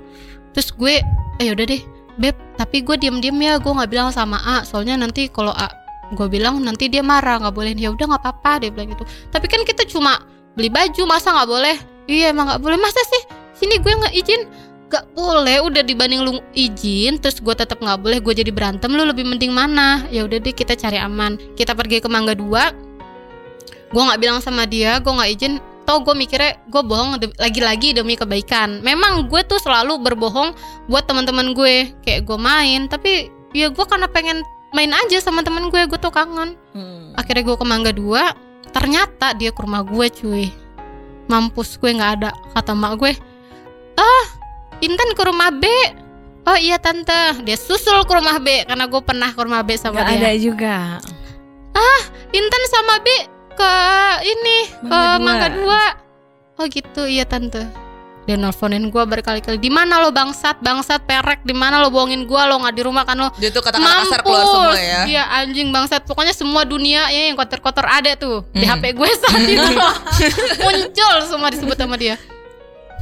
Terus gue, eh udah deh, beb. Tapi gue diem-diem ya, gue nggak bilang sama A. Soalnya nanti kalau A gue bilang nanti dia marah nggak boleh. Ya udah nggak apa-apa dia bilang gitu. Tapi kan kita cuma beli baju masa nggak boleh? Iya emang nggak boleh. Masa sih? Sini gue nggak izin. Gak boleh, udah dibanding lu izin, terus gue tetap nggak boleh, gue jadi berantem, lu lebih mending mana? Ya udah deh kita cari aman. Kita pergi ke Mangga Dua, gue nggak bilang sama dia gue nggak izin tau gue mikirnya gue bohong lagi-lagi demi kebaikan. Memang gue tuh selalu berbohong buat teman-teman gue. Kayak gue main tapi ya gue karena pengen main aja sama teman gue gue tuh kangen. Hmm. akhirnya gue ke Mangga Dua ternyata dia ke rumah gue cuy. Mampus gue nggak ada kata mak gue. Ah Intan ke rumah B? Oh iya tante. Dia susul ke rumah B karena gue pernah ke rumah B sama Gak dia. ada juga. Intan sama B ke ini ke Mangga Dua. Mangga Dua. Oh gitu, iya tante. Dia nelfonin gue berkali-kali. Di mana lo bangsat, bangsat perek? Di mana lo bohongin gue? Lo nggak di rumah kan lo? Dia tuh kata-kata kasar keluar semua ya. Iya anjing bangsat. Pokoknya semua dunia ya yang kotor-kotor ada tuh di Hmm. HP gue (laughs) saat itu. Muncul semua disebut sama dia.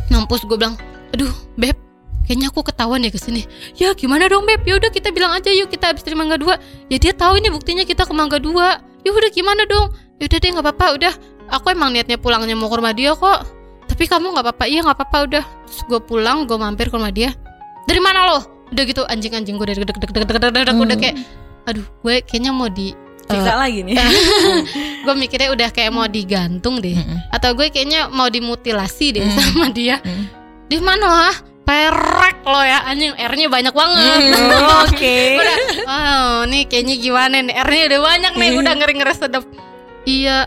Mampus gue bilang, aduh beb, kayaknya aku ketahuan ya ke sini. Ya gimana dong beb? Ya udah kita bilang aja yuk kita habis dari Mangga Dua. Ya dia tahu ini buktinya kita ke Mangga Dua. Ya udah gimana dong? Udah deh nggak apa-apa. Udah, aku emang niatnya pulangnya mau ke rumah dia kok. Tapi kamu nggak apa-apa. Iya nggak apa-apa udah. Terus gue pulang, gue mampir ke rumah dia. Dari mana lo? Udah gitu anjing-anjing gue dari deg deg deg deg deg udah kayak aduh gue kayaknya mau di Siksa lagi nih. gue mikirnya udah kayak mau digantung deh atau gue kayaknya mau dimutilasi deh sama dia di mana lah perek lo ya anjing R-nya banyak banget Oke. udah oh nih kayaknya gimana nih R-nya udah banyak nih udah ngeri ngeri sedap iya.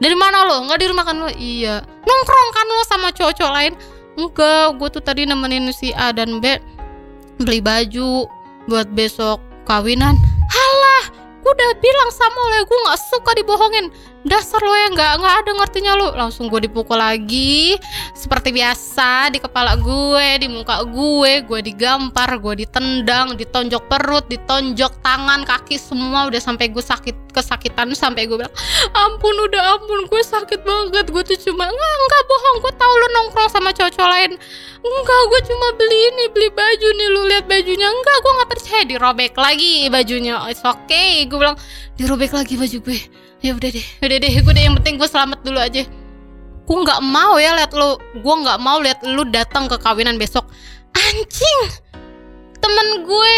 Dari mana lo? Nggak di rumah kan lo? Iya. Nongkrong kan lo sama cowok-cowok lain? Enggak. Gue tuh tadi nemenin si A dan B beli baju buat besok kawinan. Halah. Gue udah bilang sama lo ya gue nggak suka dibohongin dasar lo ya nggak nggak ada ngertinya lo langsung gue dipukul lagi. Seperti biasa di kepala gue di muka gue gue digampar gue ditendang ditonjok perut ditonjok tangan kaki semua udah sampai gue sakit kesakitan sampai gue bilang ampun udah ampun gue sakit banget. Gue tuh cuma nggak nggak bohong gue tahu lo nongkrong sama cowok-cowok lain. Enggak gue cuma beli ini beli baju nih lu lihat bajunya. Enggak gue nggak percaya dirobek lagi bajunya. It's okay gue bilang dirobek lagi baju gue ya udah deh. Udah deh gue deh yang penting gue selamat dulu aja. Gue nggak mau ya lihat lu. Gue nggak mau lihat lu datang ke kawinan besok. Anjing! Temen gue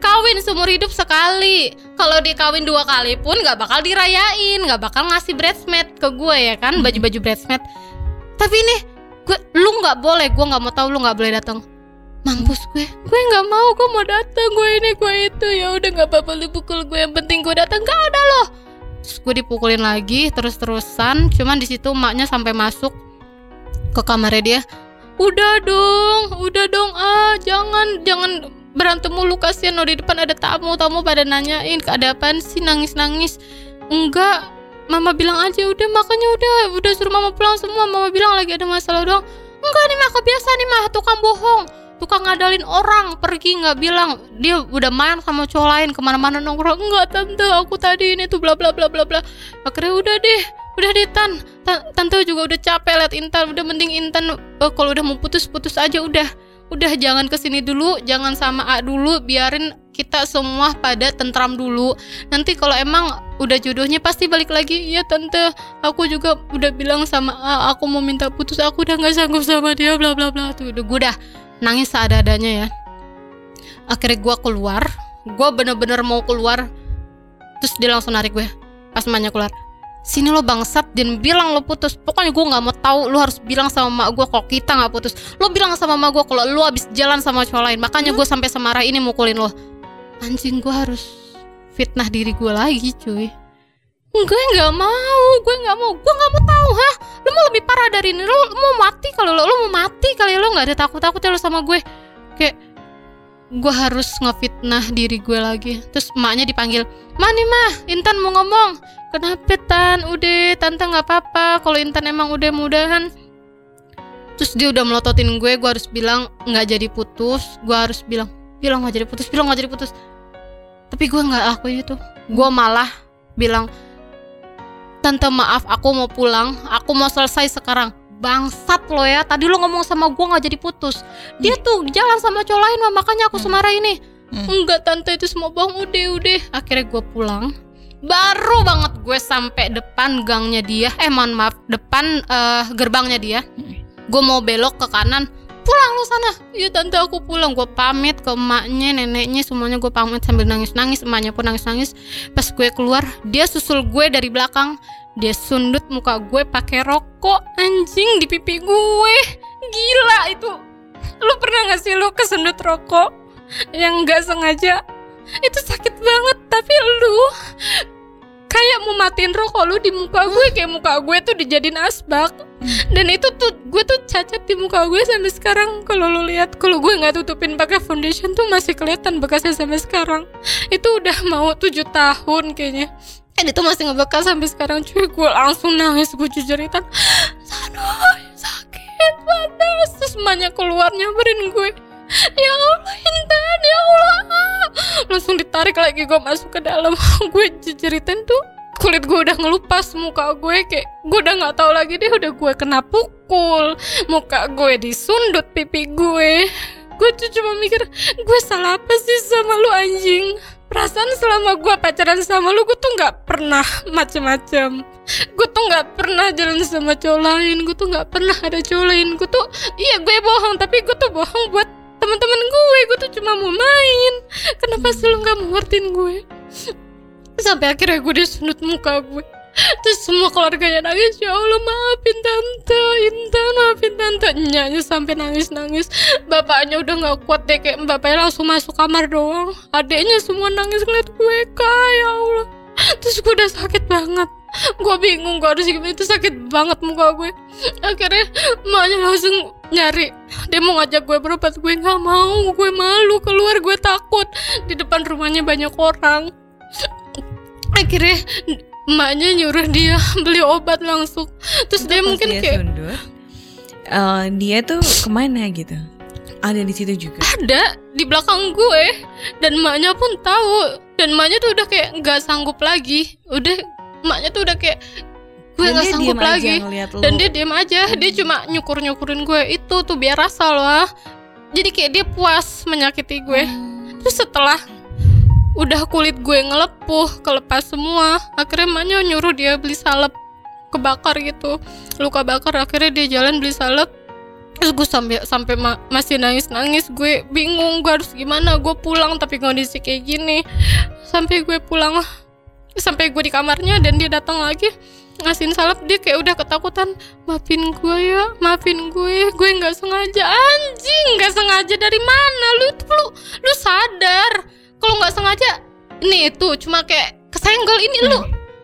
kawin seumur hidup sekali. Kalau dia kawin dua kali pun nggak bakal dirayain nggak bakal ngasih bridesmaid ke gue ya kan? Baju-baju bridesmaid tapi ini gue lu nggak boleh gue nggak mau tahu lu nggak boleh datang. Mampus gue. Gue nggak mau gue mau datang gue ini gue itu. Ya udah nggak apa-apa lu pukul gue. Yang penting gue datang. Gak ada loh terus gue dipukulin lagi terus-terusan cuman di situ emaknya sampai masuk ke kamarnya dia udah dong udah dong ah jangan jangan berantem mulu kasihan di depan ada tamu tamu pada nanyain ada apaan sih nangis nangis enggak mama bilang aja udah makanya udah udah suruh mama pulang semua mama bilang lagi ada masalah dong enggak nih mah kebiasa nih mah tukang bohong tukang ngadalin orang pergi nggak bilang. Dia udah main sama cowok lain ke mana-mana nongkrong. Enggak tante aku tadi ini tuh bla bla bla bla bla. Akhirnya udah deh udah deh tan. Ta- tante juga udah capek liat Intan. Udah mending Intan eh, kalau udah mau putus putus aja udah. Udah jangan ke sini dulu jangan sama A dulu. Biarin kita semua pada tentram dulu. Nanti kalau emang udah jodohnya pasti balik lagi. Ya tante. Aku juga udah bilang sama A aku mau minta putus. Aku udah nggak sanggup sama dia bla bla bla. Tuh udah gue udah nangis seadanya ya. Akhirnya gue keluar. Gue bener-bener mau keluar. Terus dia langsung narik gue. Pas emaknya keluar. Sini lo bangsat. Dan bilang lo putus. Pokoknya gue nggak mau tahu lo harus bilang sama mak gue kalau kita nggak putus. Lo bilang sama mak gue kalau lo abis jalan sama cowok lain. Makanya gue sampai semarah ini mukulin lo. Anjing gue harus fitnah diri gue lagi cuy gue nggak mau gue nggak mau gue nggak mau tahu hah? Lo mau lebih parah dari ini lo, lo mau mati kalau lo lo mau mati kali lo nggak ada takut takutnya lo sama gue. Kayak gue harus ngefitnah diri gue lagi. Terus emaknya dipanggil Mani mah Intan mau ngomong. Kenapa Tan? Udah tante nggak apa-apa. Kalau Intan emang udah mudahan. Terus dia udah melototin gue gue harus bilang nggak jadi putus. Gue harus bilang bilang nggak jadi putus bilang nggak jadi putus. Tapi gue nggak lakuin itu. Gue malah bilang tante maaf aku mau pulang. Aku mau selesai sekarang. Bangsat lo ya tadi lo ngomong sama gue nggak jadi putus. Dia tuh jalan sama cowok lain Mah, makanya aku semarah ini. Hmm. enggak tante itu semua bohong. Udah udah. Akhirnya gue pulang. Baru banget gue sampai depan gangnya dia. Eh mohon maaf depan eh, gerbangnya dia. Gue mau belok ke kanan pulang lu sana. Iya tante aku pulang. Gue pamit ke emaknya neneknya semuanya gue pamit sambil nangis nangis emaknya pun nangis nangis pas gue keluar dia susul gue dari belakang. Dia sundut muka gue pakai rokok anjing di pipi gue. Gila itu. Lu pernah gak sih lu kesundut rokok? Yang nggak sengaja. Itu sakit banget tapi lu kayak mau matiin rokok lu di muka gue. Kayak muka gue tuh dijadiin asbak (laughs) dan itu tuh gue tuh cacat di muka gue sampai sekarang. Kalau lu lihat kalau gue nggak tutupin pakai foundation tuh masih kelihatan bekasnya sampai sekarang. Itu udah mau tujuh tahun kayaknya. Dan itu masih ngebekas sampai sekarang cuy. Gue langsung nangis gue jujuritan. (laughs) Sanoy sakit panas terus emaknya keluar nyamperin gue. Ya Allah Intan ya Allah. Langsung ditarik lagi gue masuk ke dalam. (laughs) Gue jeritan tuh kulit gue udah ngelupas muka gue kayak gue udah nggak tahu lagi deh udah gue kena pukul. Muka gue disundut pipi gue. Gue tuh cuma mikir gue salah apa sih sama lu anjing? Perasaan selama gue pacaran sama lu gue tuh nggak pernah macem-macem. Gue tuh nggak pernah jalan sama cowok lain gue tuh nggak pernah ada cowok lain. Gue tuh iya gue bohong tapi gue tuh bohong buat teman-teman gue. Gue tuh cuma mau main. Kenapa sih lu nggak mau ngertiin gue sampai akhirnya gue disundut muka gue. Terus semua keluarganya nangis ya Allah maafin tante Intan maafin tante. Nyanyi sampai nangis nangis bapaknya udah nggak kuat deh kayak bapaknya langsung masuk kamar doang. Adiknya semua nangis ngeliat gue kak ya Allah. Terus gue udah sakit banget. Gue bingung gue harus gimana itu sakit banget muka gue. Akhirnya emaknya langsung nyari dia mau ngajak gue berobat gue nggak mau gue malu keluar gue takut. Di depan rumahnya banyak orang akhirnya emaknya nyuruh dia beli obat langsung. Terus dia Pas mungkin dia kayak sundut, eh, dia tuh ke mana gitu? Ada di situ juga. ada di belakang gue. Dan emaknya pun tahu. Dan emaknya tuh udah kayak nggak sanggup lagi. Udah emaknya tuh udah kayak gue nggak dia sanggup diem lagi. dan dia diam aja. Dia cuma nyukur nyukurin gue. Itu tuh biar rasa loh jadi kayak dia puas menyakiti gue. Terus setelah udah kulit gue ngelepuh kelepas semua. Akhirnya emaknya nyuruh dia beli salep. Kebakar gitu. Luka bakar akhirnya dia jalan beli salep. Terus gue sampai sampai ma- masih nangis nangis gue bingung gue harus gimana? Gue pulang tapi kondisi kayak gini. Sampai gue pulang sampai gue di kamarnya dan dia datang lagi ngasihin salep. Dia kayak udah ketakutan maafin gue ya maafin gue. Gue nggak sengaja. Anjing nggak sengaja dari mana? Lu lu lu sadar kalau nggak sengaja nih tuh cuma kayak kesenggol ini lu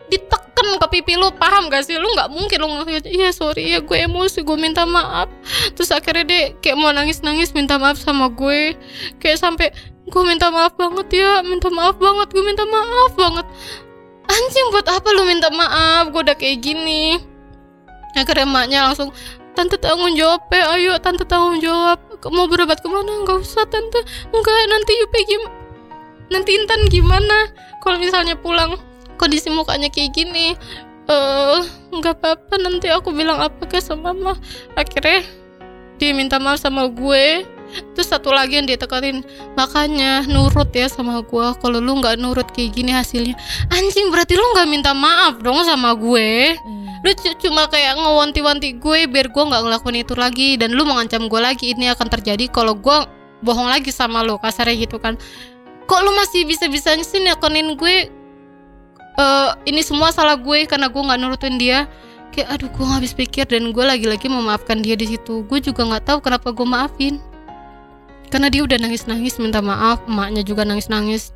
diteken ke pipi lu paham gak sih? Lu nggak mungkin lu ngeliat iya sorry ya gue emosi gue minta maaf. Terus akhirnya dia kayak mau nangis nangis minta maaf sama gue. Kayak sampai gue minta maaf banget ya minta maaf banget gue minta maaf banget. Anjing buat apa lu minta maaf? Gue udah kayak gini. Akhirnya emaknya langsung tante tanggung jawab ya ayo tante tanggung jawab. Mau berobat ke mana? Nggak usah tante. Enggak nanti Yupe gim nanti Intan gimana? Kalau misalnya pulang kondisi mukanya kayak gini eh nggak apa-apa. Nanti aku bilang apa ke sama mama. Akhirnya dia minta maaf sama gue. Terus satu lagi yang dia tekanin makanya nurut ya sama gue kalau lu nggak nurut kayak gini hasilnya. Anjing berarti lu nggak minta maaf dong sama gue. Hmm. lu cu- cuma kayak ngewanti-wanti gue biar gue nggak ngelakuin itu lagi dan lu mengancam gue lagi. Ini akan terjadi kalau gue bohong lagi sama lu kasarnya gitu kan kok lu masih bisa-bisanya sih nekonin gue? Eh ini semua salah gue karena gue nggak nurutin dia. Kayak aduh gue habis pikir dan gue lagi-lagi memaafkan dia di situ. Gue juga nggak tahu kenapa gue maafin. Karena dia udah nangis-nangis minta maaf emaknya juga nangis-nangis.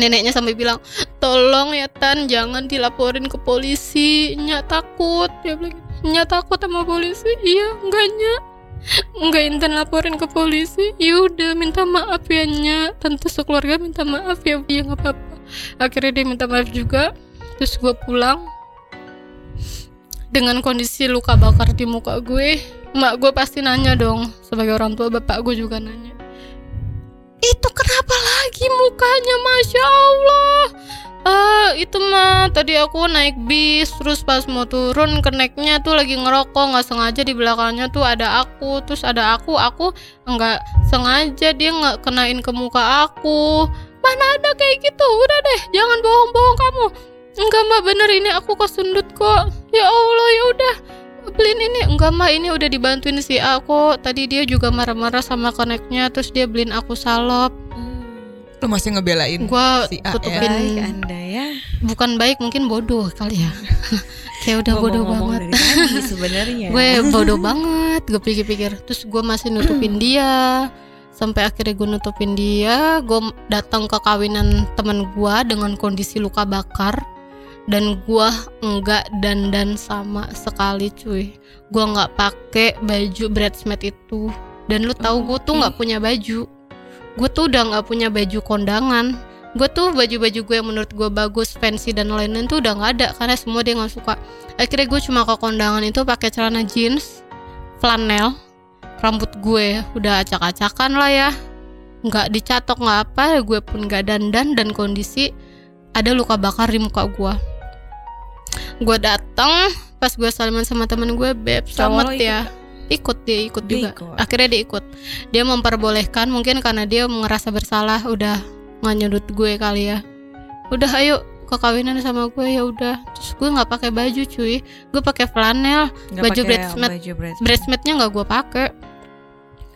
Neneknya sampai bilang tolong ya Tan jangan dilaporin ke polisi. Nya takut. Dia bilang gitu. Nya takut sama polisi? Iya enggaknya enggak Intan laporin ke polisi. Yaudah minta maaf ya Nya tante sekeluarga minta maaf ya iya nggak apa-apa. Akhirnya dia minta maaf juga. Terus gue pulang. Dengan kondisi luka bakar di muka gue mak gue pasti nanya dong. Sebagai orang tua bapak gue juga nanya. Itu kenapa lagi mukanya? Masya Allah ah itu mah tadi aku naik bis terus pas mau turun keneknya tuh lagi ngerokok nggak sengaja di belakangnya tuh ada aku terus ada aku aku nggak sengaja dia nggak kenain ke muka aku. Mana ada kayak gitu udah deh jangan bohong-bohong kamu. Enggak mbak bener ini aku kesundut kok. Ya Allah ya udah beliin ini. Enggak mah ini udah dibantuin si aku tadi dia juga marah-marah sama koneknya terus dia beliin aku salop Lu masih ngebelain gua si A tutupin ya? Baik anda ya. bukan baik mungkin bodoh kali ya. (laughs) Kayak udah bodoh banget. (laughs) sebenarnya. gue bodoh banget gue pikir-pikir. Terus gue masih nutupin (clears throat) dia. Sampai akhirnya gue nutupin dia. Gue datang ke kawinan temen gue dengan kondisi luka bakar. Dan gue enggak dandan sama sekali cuy. Gue nggak pakai baju bridesmaid itu. Dan lu tahu gue tuh nggak punya baju gue tuh udah nggak punya baju kondangan. Gue tuh baju-baju gue yang menurut gue bagus fancy dan lain-lain tuh udah nggak ada karena semua dia nggak suka. Akhirnya gue cuma ke kondangan itu pakai celana jeans flanel rambut gue udah acak-acakan lah ya. Nggak dicatok nggak apa gue pun nggak dandan dan kondisi ada luka bakar di muka gue gue datang pas gue salaman sama temen gue beb selamat ikut ya ikut dia ikut Dia juga. Ikut. akhirnya dia ikut. Dia memperbolehkan mungkin karena dia ngerasa bersalah udah nggak nyedut gue kali ya. Udah ayo ke kawinan sama gue ya udah. Terus gue nggak pakai baju cuy. Gue pakai flanel bridesmaid. Baju bridesmaid. bridesmaidnya nggak gue pakai.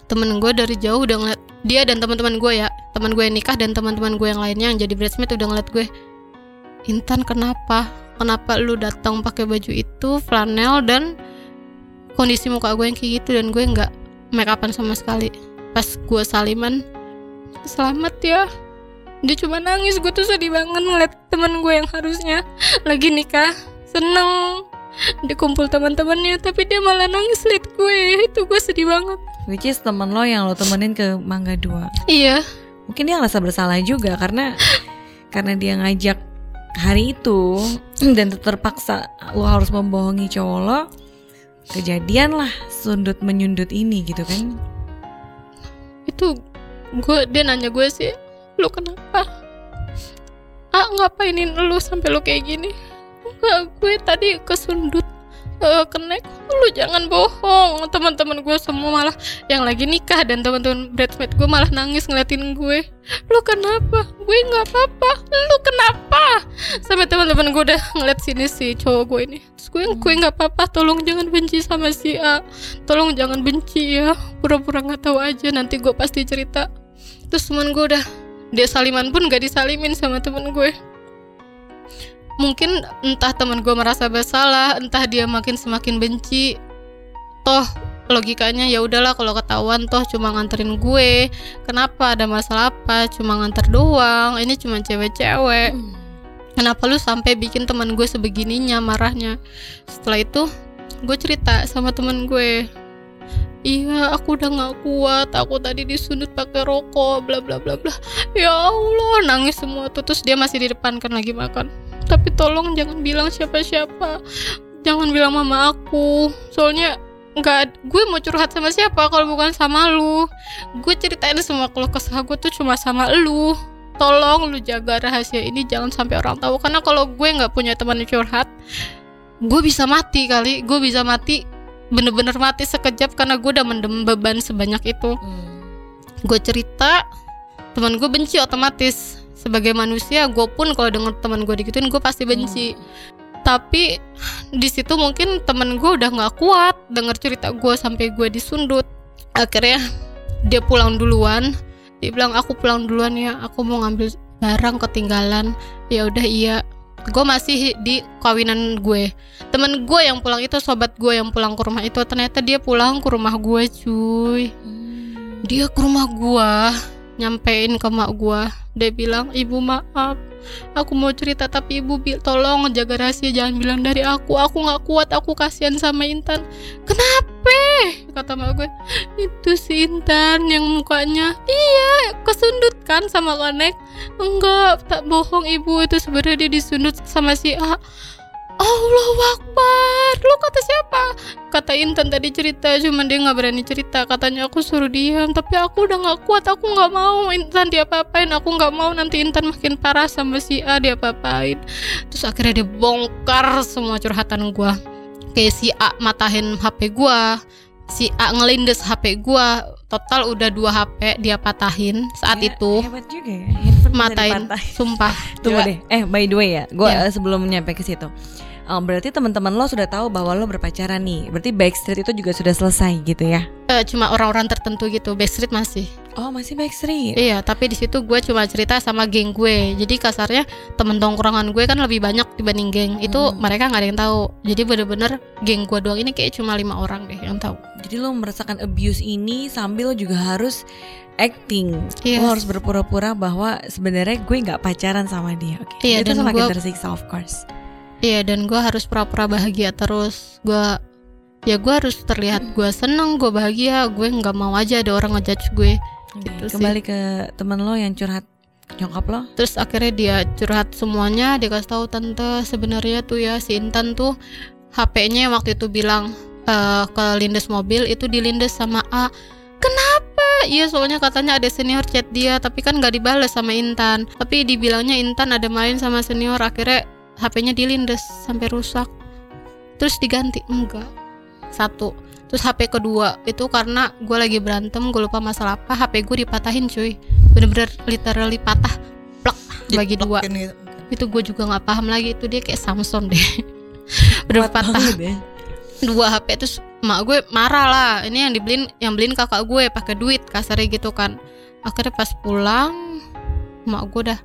Temen gue dari jauh udah ngeliat dia dan teman-teman gue ya. Teman gue yang nikah dan teman-teman gue yang lainnya yang jadi bridesmaid udah ngeliat gue Intan kenapa? Kenapa lu datang pakai baju itu flanel dan kondisi muka gue yang kayak gitu dan gue nggak make upan sama sekali. Pas gue saliman selamat ya. Dia cuma nangis gue tuh sedih banget ngeliat temen gue yang harusnya lagi nikah. Seneng. Dia kumpul teman-temannya tapi dia malah nangis liat gue. Itu gue sedih banget. Which is temen lo yang lo temenin ke Mangga 2 iya. Mungkin dia ngerasa bersalah juga karena karena dia ngajak hari itu dan terpaksa lo harus membohongi cowok lo kejadian lah sundut menyundut ini gitu kan. Itu gue dia nanya gue sih lu kenapa? Ah ngapainin lu sampai lu kayak gini? Enggak gue tadi kesundut eh, kenek lu jangan bohong. Teman-teman gue semua malah yang lagi nikah dan teman-teman bridesmaid gue malah nangis ngeliatin gue. Lu kenapa? Gue nggak apa-apa. Lu kenapa? Sampai teman-teman gue udah ngeliat sini si cowok gue ini. Terus gue gue nggak apa-apa. Tolong jangan benci sama si A. Tolong jangan benci ya. Pura-pura nggak tahu aja. Nanti gue pasti cerita. Terus teman gue udah dia saliman pun gak disalimin sama temen gue mungkin entah teman gue merasa bersalah entah dia makin semakin benci. Toh logikanya ya udahlah kalau ketahuan toh cuma nganterin gue. Kenapa ada masalah apa? Cuma nganter doang. Ini cuma cewek-cewek. Kenapa lu sampai bikin teman gue sebegininya marahnya? Setelah itu gue cerita sama teman gue. Iya aku udah nggak kuat. Aku tadi disundut pakai rokok bla bla bla bla. Ya allah nangis semua tuh. Terus dia masih di depan kan lagi makan tapi tolong jangan bilang siapa-siapa. Jangan bilang mama aku. Soalnya nggak gue mau curhat sama siapa kalau bukan sama lu? Gue ceritain semua keluh kesah gue tuh cuma sama lu. Tolong lu jaga rahasia ini jangan sampai orang tahu. Karena kalau gue nggak punya teman curhat gue bisa mati kali. Gue bisa mati bener-bener mati sekejap karena gue udah mendem beban sebanyak itu. Gue cerita teman gue benci otomatis sebagai manusia gue pun kalau denger teman gue digituin gue pasti benci. Tapi di situ mungkin temen gue udah nggak kuat denger cerita gue sampai gue disundut. Akhirnya dia pulang duluan. Dia bilang aku pulang duluan ya aku mau ngambil barang ketinggalan. Ya udah iya. Gue masih di kawinan gue. Temen gue yang pulang itu sobat gue yang pulang ke rumah itu ternyata dia pulang ke rumah gue cuy. Dia ke rumah gua nyampein ke mak gua. Dia bilang ibu maaf. Aku mau cerita tapi ibu tolong jaga rahasia jangan bilang dari aku. Aku nggak kuat aku kasihan sama Intan. Kenapa? kata mak gue itu si Intan yang mukanya. Iya kesundut kan sama konek enggak tak bohong ibu. Itu sebenarnya dia disundut sama si A Allah Akbar. Lu kata siapa? Kata Intan tadi cerita Cuman dia gak berani cerita. Katanya aku suruh diam Tapi aku udah gak kuat. Aku gak mau Intan dia apain Aku gak mau nanti Intan makin parah sama si A dia apain Terus akhirnya dia bongkar Semua curhatan gua. Kayak si A matahin HP gua Si A ngelindes HP gua Total udah dua HP dia patahin Saat Ya, itu hebat juga ya handphone Matain. Sumpah (laughs) Tunggu Gila. deh. Eh by the way ya, gue Ya. sebelum nyampe ke situ. eh, berarti teman-teman lo sudah tahu bahwa lo berpacaran nih. Berarti Backstreet itu juga sudah selesai gitu ya? Eh, Cuma orang-orang tertentu gitu Backstreet masih Oh masih Backstreet. Iya, tapi di situ gue cuma cerita sama geng gue. Jadi kasarnya temen tongkrongan gue kan lebih banyak dibanding geng. Itu Hmm. mereka nggak ada yang tahu. Jadi bener-bener geng gue doang ini kayak cuma lima orang deh yang tahu. Jadi lo merasakan abuse ini sambil juga harus acting. Yes. Lo harus berpura-pura bahwa sebenarnya gue nggak pacaran sama dia. Oke. Iya, itu dan semakin gua- tersiksa of course. Iya, dan gue harus pura-pura bahagia terus. Gue ya gue harus terlihat gue seneng, gue bahagia. Gue nggak mau aja ada orang ngejudge gue. Oke, Gitu sih. Kembali ke teman lo yang curhat nyokap lo. Terus akhirnya dia curhat semuanya. Dia kasih tahu tante sebenarnya tuh ya si Intan tuh HP-nya waktu itu bilang eh, ke lindes mobil itu dilindes sama A. Kenapa? Iya soalnya katanya ada senior chat dia tapi kan nggak dibales sama Intan. Tapi dibilangnya Intan ada main sama senior akhirnya HP-nya dilindes sampai rusak. Terus diganti enggak. Satu. Terus HP kedua itu karena gue lagi berantem gue lupa masalah apa HP gue dipatahin cuy. Bener-bener literally patah. Plak bagi dua. gitu. itu gue juga nggak paham lagi itu dia kayak Samson deh. (laughs) Bener patah. ya. dua HP terus mak gue marah lah. Ini yang dibeliin yang beliin kakak gue pakai duit kasarnya gitu kan. Akhirnya pas pulang mak gue udah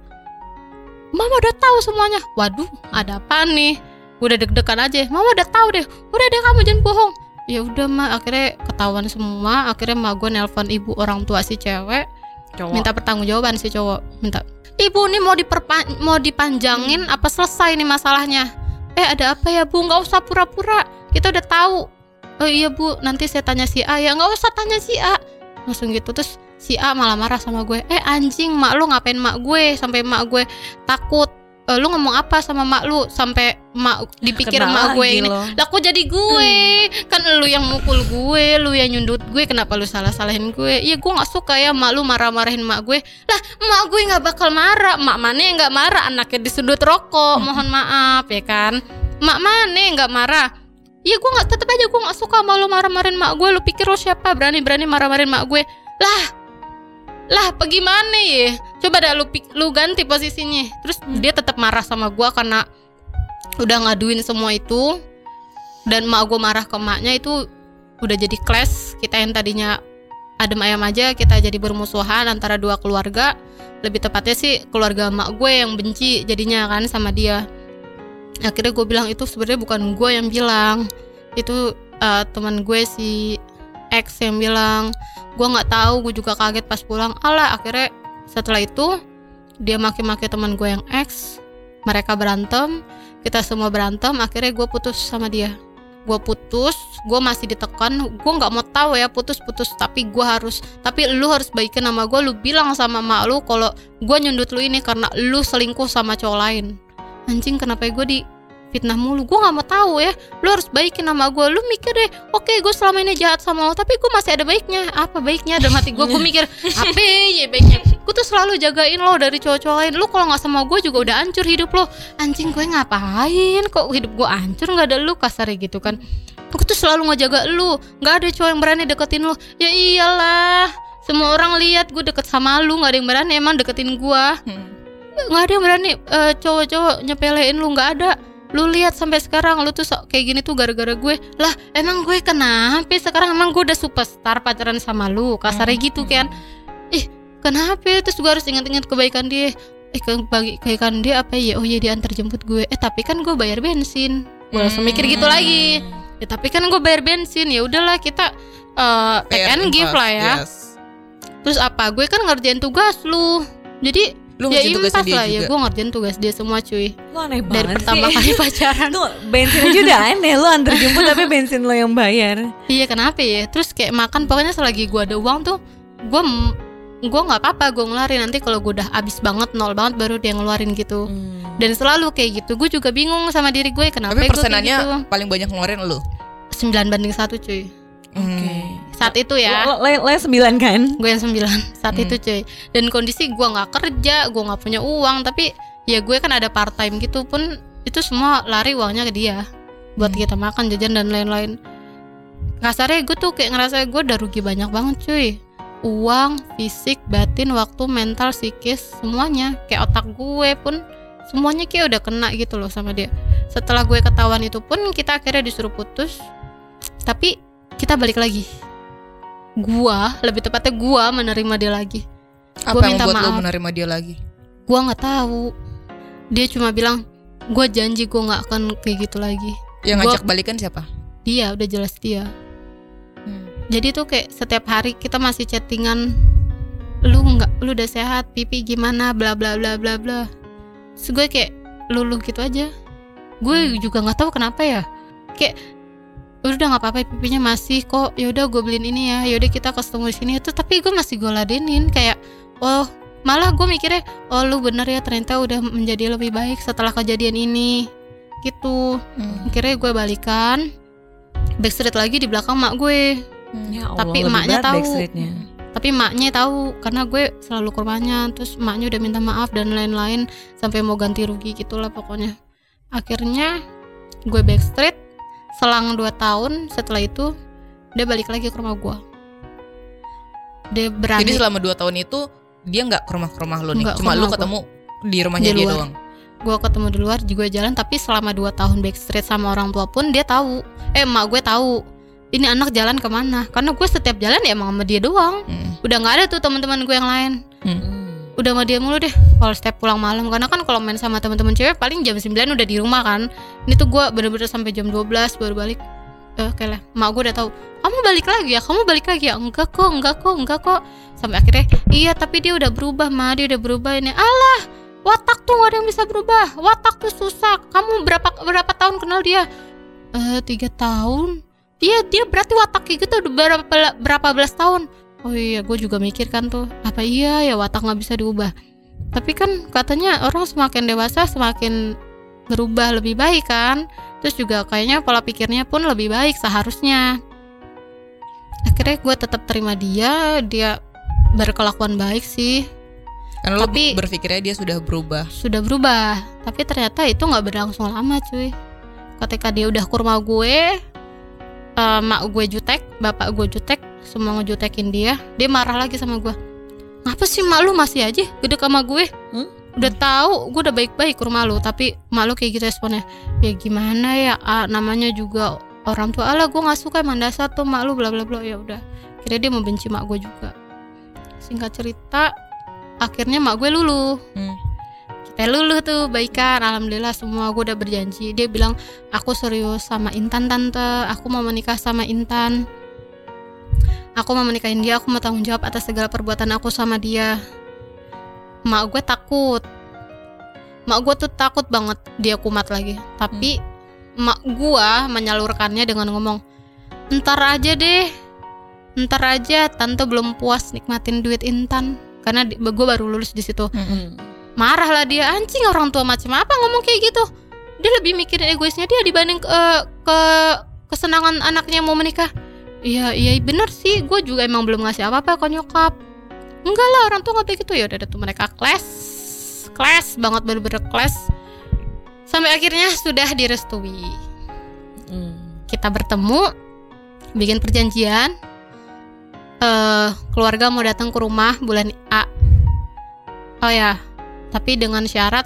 mama udah tahu semuanya. Waduh ada apa nih? Gua udah deg-degan aja mama udah tahu deh. Udah deh kamu jangan bohong ya udah mah akhirnya ketahuan semua. Akhirnya mah gue nelpon ibu orang tua si cewek. Cowok. minta pertanggungjawaban si cowok. Minta ibu nih mau diperpan mau dipanjangin apa selesai nih masalahnya? Eh ada apa ya bu? Nggak usah pura-pura. Kita udah tahu. Oh iya bu. Nanti saya tanya si A ya. Nggak usah tanya si A. Langsung gitu. Terus si A malah marah sama gue. Eh anjing mak lu ngapain mak gue? Sampai mak gue takut "Eh, lu ngomong apa sama mak lu sampai mak dipikir Kena mak gue ini? lah kok jadi gue? Kan lu yang mukul gue lu yang nyundut gue kenapa lu salah salahin gue? Iya gue nggak suka ya mak lu marah marahin mak gue. Lah mak gue nggak bakal marah. Mak mana yang nggak marah? Anaknya disundut rokok (laughs) mohon maaf ya kan? Mak mana yang nggak marah? Iya gue nggak tetep aja gue nggak suka sama lu marah-marahin mak gue. Lu pikir lu siapa? Berani-berani marah-marahin mak gue. Lah lah apa gimana ya? Coba dah lu lu ganti posisinya. Terus dia tetap marah sama gue karena udah ngaduin semua itu. Dan mak gue marah ke maknya itu udah jadi clash. Kita yang tadinya adem ayam aja kita jadi bermusuhan antara dua keluarga. Lebih tepatnya sih keluarga mak gue yang benci jadinya kan sama dia. Akhirnya gue bilang itu sebenarnya bukan gue yang bilang. Itu eh, teman gue si X yang bilang gue nggak tahu gue juga kaget pas pulang. Alah akhirnya setelah itu dia maki-maki teman gue yang X mereka berantem kita semua berantem akhirnya gue putus sama dia. Gue putus gue masih ditekan gue nggak mau tahu ya putus putus tapi gue harus tapi lu harus baikin nama gue lu bilang sama mak lu kalau gue nyundut lu ini karena lu selingkuh sama cowok lain. Anjing kenapa gue di fitnah mulu. Gue nggak mau tahu ya. Lu harus baikin nama gue lu mikir deh oke gue selama ini jahat sama lo tapi gue masih ada baiknya. Apa baiknya? Dalam hati gue gue mikir (laughs) apa ya baiknya? Gue tuh selalu jagain lo dari cowok-cowok lain. Lu kalau nggak sama gue juga udah hancur hidup lo. Anjing gue ngapain? Kok hidup gue hancur? Nggak ada lu kasarnya gitu kan. Aku tuh selalu ngejaga lu. Nggak ada cowok yang berani deketin lu. Ya iyalah. Semua orang lihat gue deket sama lu. Nggak ada yang berani emang deketin gue Hmm. nggak ada yang berani eh, cowok-cowok nyepelein lu. Nggak ada lu lihat sampai sekarang lu tuh sok kayak gini tuh gara-gara gue. Lah emang gue kenapa? Sekarang emang gue udah superstar pacaran sama lu. Kasarnya gitu kan. Ih kenapa? Terus gue harus ingat-ingat kebaikan dia. Eh kebaikan dia apa ya? Oh iya dia antar jemput gue. Eh tapi kan gue bayar bensin. Gue langsung mikir gitu Hmm. lagi. Ya tapi kan gue bayar bensin. Ya udahlah kita eh take and give lah ya. yes. terus apa? Gue kan ngerjain tugas lu. Jadi Lu ya ngerjain tugasnya impas dia lah ya juga. gue ngerjain tugas dia semua cuy. Lu aneh dari banget pertama sih. kali (laughs) pacaran. Tuh bensin aja udah aneh Lu antar jemput tapi bensin lo yang bayar. Iya kenapa ya? Terus kayak makan pokoknya selagi gue ada uang tuh gue gue nggak apa-apa gue ngeluarin. Nanti kalau gue udah abis banget nol banget baru dia ngeluarin gitu. Dan selalu kayak gitu. Gue juga bingung sama diri gue kenapa Tapi persenannya gitu. paling banyak ngeluarin lu. 9 banding satu cuy Oke. Saat itu ya. Lo, lo, lo yang sembilan kan? gue yang sembilan. Saat Hmm. itu cuy. Dan kondisi gue nggak kerja gue nggak punya uang tapi ya gue kan ada part time gitu pun itu semua lari uangnya ke dia. Buat Hmm. kita makan jajan dan lain-lain. Kasarnya gue tuh kayak ngerasa gue udah rugi banyak banget cuy. Uang fisik batin waktu mental psikis semuanya. Kayak otak gue pun semuanya kayak udah kena gitu loh sama dia. Setelah gue ketahuan itu pun kita akhirnya disuruh putus. Tapi kita balik lagi. Gua lebih tepatnya gua menerima dia lagi. Apa Gua yang minta maaf. menerima dia lagi? gua nggak tahu. Dia cuma bilang gua janji gua nggak akan kayak gitu lagi. Yang Gua- ngajak balikan siapa? dia udah jelas dia. Hmm. jadi tuh kayak setiap hari kita masih chattingan lu nggak lu udah sehat pipi gimana bla bla bla bla bla. Terus gue kayak lulu gitu aja. Gue juga nggak tahu kenapa ya. Kayak udah nggak apa-apa pipinya masih kok. Yaudah gue beliin ini ya. Yaudah kita ketemu di sini. Itu tapi gue masih gue ladenin kayak oh malah gue mikirnya oh lu bener ya ternyata udah menjadi lebih baik setelah kejadian ini. Gitu. Hmm. akhirnya gue balikan backstreet lagi di belakang mak gue. Ya Allah, Tapi emaknya tahu. tapi maknya tahu karena gue selalu ke rumahnya terus maknya udah minta maaf dan lain-lain sampai mau ganti rugi gitulah pokoknya. Akhirnya gue backstreet selang 2 tahun setelah itu dia balik lagi ke rumah gue dia berani Jadi selama 2 tahun itu dia nggak ke rumah ke rumah lu nih. Nggak, Cuma lu ketemu di rumahnya Di dia luar. doang. gue ketemu di luar juga jalan tapi selama 2 tahun backstreet sama orang tua pun dia tahu eh emak gue tahu ini anak jalan ke mana karena gue setiap jalan ya emang sama dia doang Hmm. udah nggak ada tuh teman-teman gue yang lain Hmm. Udah sama dia mulu deh kalau setiap pulang malam. Karena kan kalau main sama teman-teman cewek paling jam 9 udah di rumah kan. Ini tuh gue bener-bener sampai jam 12 baru balik. Eh kayak lah mak gue udah tahu. Kamu balik lagi ya? Kamu balik lagi ya? Enggak kok enggak kok enggak kok. Sampai akhirnya iya tapi dia udah berubah ma. Dia udah berubah ini. Alah watak tuh gak ada yang bisa berubah. Watak tuh susah. Kamu berapa berapa tahun kenal dia? Eh tiga tahun. Dia dia berarti watak kayak gitu udah berapa berapa belas tahun oh iya gue juga mikir kan tuh apa iya ya watak nggak bisa diubah? Tapi kan katanya orang semakin dewasa semakin berubah lebih baik kan? Terus juga kayaknya pola pikirnya pun lebih baik seharusnya. Akhirnya gue tetap terima dia dia berkelakuan baik sih. Karena lo Tapi- berpikirnya dia sudah berubah. sudah berubah tapi ternyata itu nggak berlangsung lama cuy. Ketika dia udah ke rumah gue eh, mak gue jutek bapak gue jutek semua ngejutekin dia dia marah lagi sama gue. Ngapa sih mak lu masih aja gede sama gue? Hmm? udah tahu gue udah baik-baik ke rumah lu tapi mak lu kayak gitu responnya. Ya gimana ya ah, namanya juga orang tua. Allah gue nggak suka emang dasar tuh mak lu bla bla bla. Ya udah kira dia membenci mak gue juga. Singkat cerita akhirnya mak gue luluh. Hmm. Kita luluh tuh baikan. Alhamdulillah semua gue udah berjanji. Dia bilang aku serius sama Intan tante. Aku mau menikah sama Intan. Aku mau menikahin dia aku mau tanggung jawab atas segala perbuatan aku sama dia. Mak gue takut. Mak gue tuh takut banget dia kumat lagi. Tapi mak gue menyalurkannya dengan ngomong ntar aja deh. Ntar aja tante belum puas nikmatin duit Intan. Karena gue baru lulus di situ. Mm-mm. Marah lah dia. Anjing orang tua macam apa ngomong kayak gitu? Dia lebih mikirin egoisnya dia dibanding ke, ke kesenangan anaknya mau menikah. Iya iya bener sih. Gue juga emang belum ngasih apa-apa ke nyokap. Enggak lah orang tua nggak kayak gitu. Ya udah tuh mereka clash clash banget bener-bener clash. Sampai akhirnya sudah direstui. Hmm. kita bertemu bikin perjanjian. Eh keluarga mau datang ke rumah bulan A. Oh ya tapi dengan syarat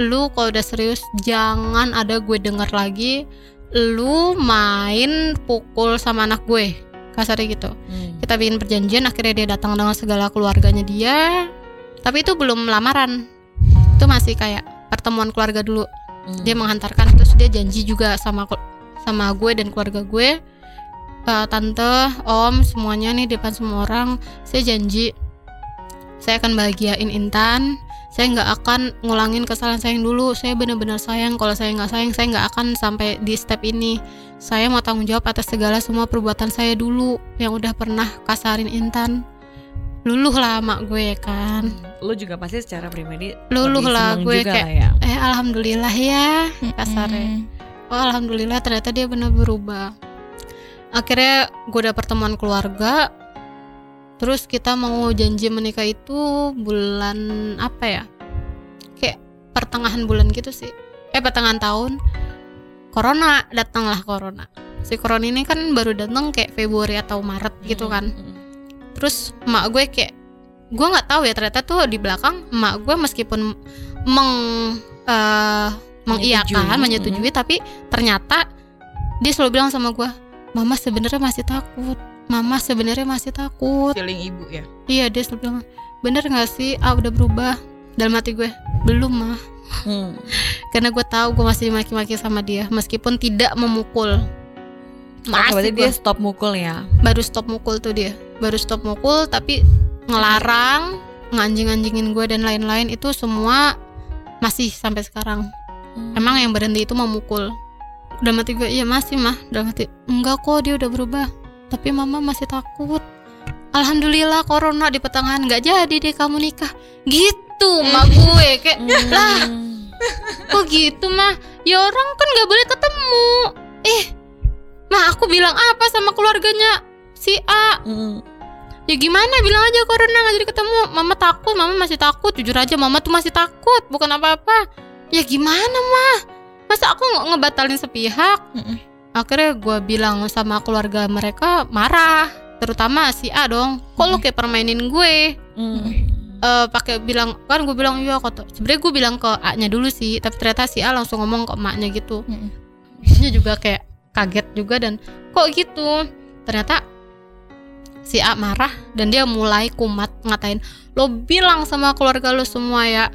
lu kalau udah serius jangan ada gue denger lagi lu main pukul sama anak gue. Kasarnya gitu. Hmm. kita bikin perjanjian akhirnya dia datang dengan segala keluarganya dia. Tapi itu belum lamaran. Itu masih kayak pertemuan keluarga dulu. Hmm. dia menghantarkan terus dia janji juga sama sama gue dan keluarga gue. Eh, tante om semuanya nih depan semua orang. Saya janji saya akan bahagiain Intan saya nggak akan ngulangin kesalahan saya yang dulu saya benar-benar sayang kalau saya nggak sayang saya nggak akan sampai di step ini saya mau tanggung jawab atas segala semua perbuatan saya dulu yang udah pernah kasarin Intan luluh lah mak gue kan Lu juga pasti secara pribadi Luluh lah gue juga kayak- lah ya. eh alhamdulillah ya kasarnya Hmm. Oh alhamdulillah ternyata dia benar berubah. Akhirnya gue udah pertemuan keluarga. Terus kita mau janji menikah itu bulan apa ya? Kayak pertengahan bulan gitu sih. Eh pertengahan tahun. Corona datanglah corona. Si corona ini kan baru datang kayak Februari atau Maret gitu kan. Hmm. Terus emak gue kayak gue nggak tahu ya ternyata tuh di belakang emak gue meskipun meng eh, mengiyakan Menyetujui. menyetujui tapi ternyata dia selalu bilang sama gue mama sebenarnya masih takut mama sebenarnya masih takut. Feeling ibu ya. iya dia selalu bilang bener nggak sih? Ah udah berubah. Dalam hati gue belum mah Hmm. (laughs) karena gue tahu gue masih dimaki-maki sama dia meskipun tidak memukul. Berarti masih dia dia stop mukul ya. baru stop mukul tuh dia. Baru stop mukul tapi ngelarang nganjing-anjingin gue dan lain-lain itu semua masih sampai sekarang. Emang yang berhenti itu memukul. Udah mati gue iya masih mah udah mati enggak kok dia udah berubah tapi mama masih takut. Alhamdulillah corona di pertengahan nggak jadi deh kamu nikah. Gitu mak gue kayak lah kok gitu mah ya orang kan nggak boleh ketemu. Eh mah aku bilang apa sama keluarganya? Si A. Hmm. ya gimana? Bilang aja corona nggak jadi ketemu. Mama takut mama masih takut. Jujur aja mama tuh masih takut bukan apa-apa. Ya gimana mah masa aku nggak ngebatalin sepihak? Mm-mm. Akhirnya gue bilang sama keluarga mereka marah terutama si A dong. Kok lu kayak permainin gue? Hmm. eh pakai bilang kan gue bilang iya kata sebenarnya gue bilang ke A nya dulu sih tapi ternyata si A langsung ngomong ke emaknya gitu. Emaknya juga kayak kaget juga dan kok gitu? Ternyata si A marah dan dia mulai kumat ngatain lo bilang sama keluarga lo semua ya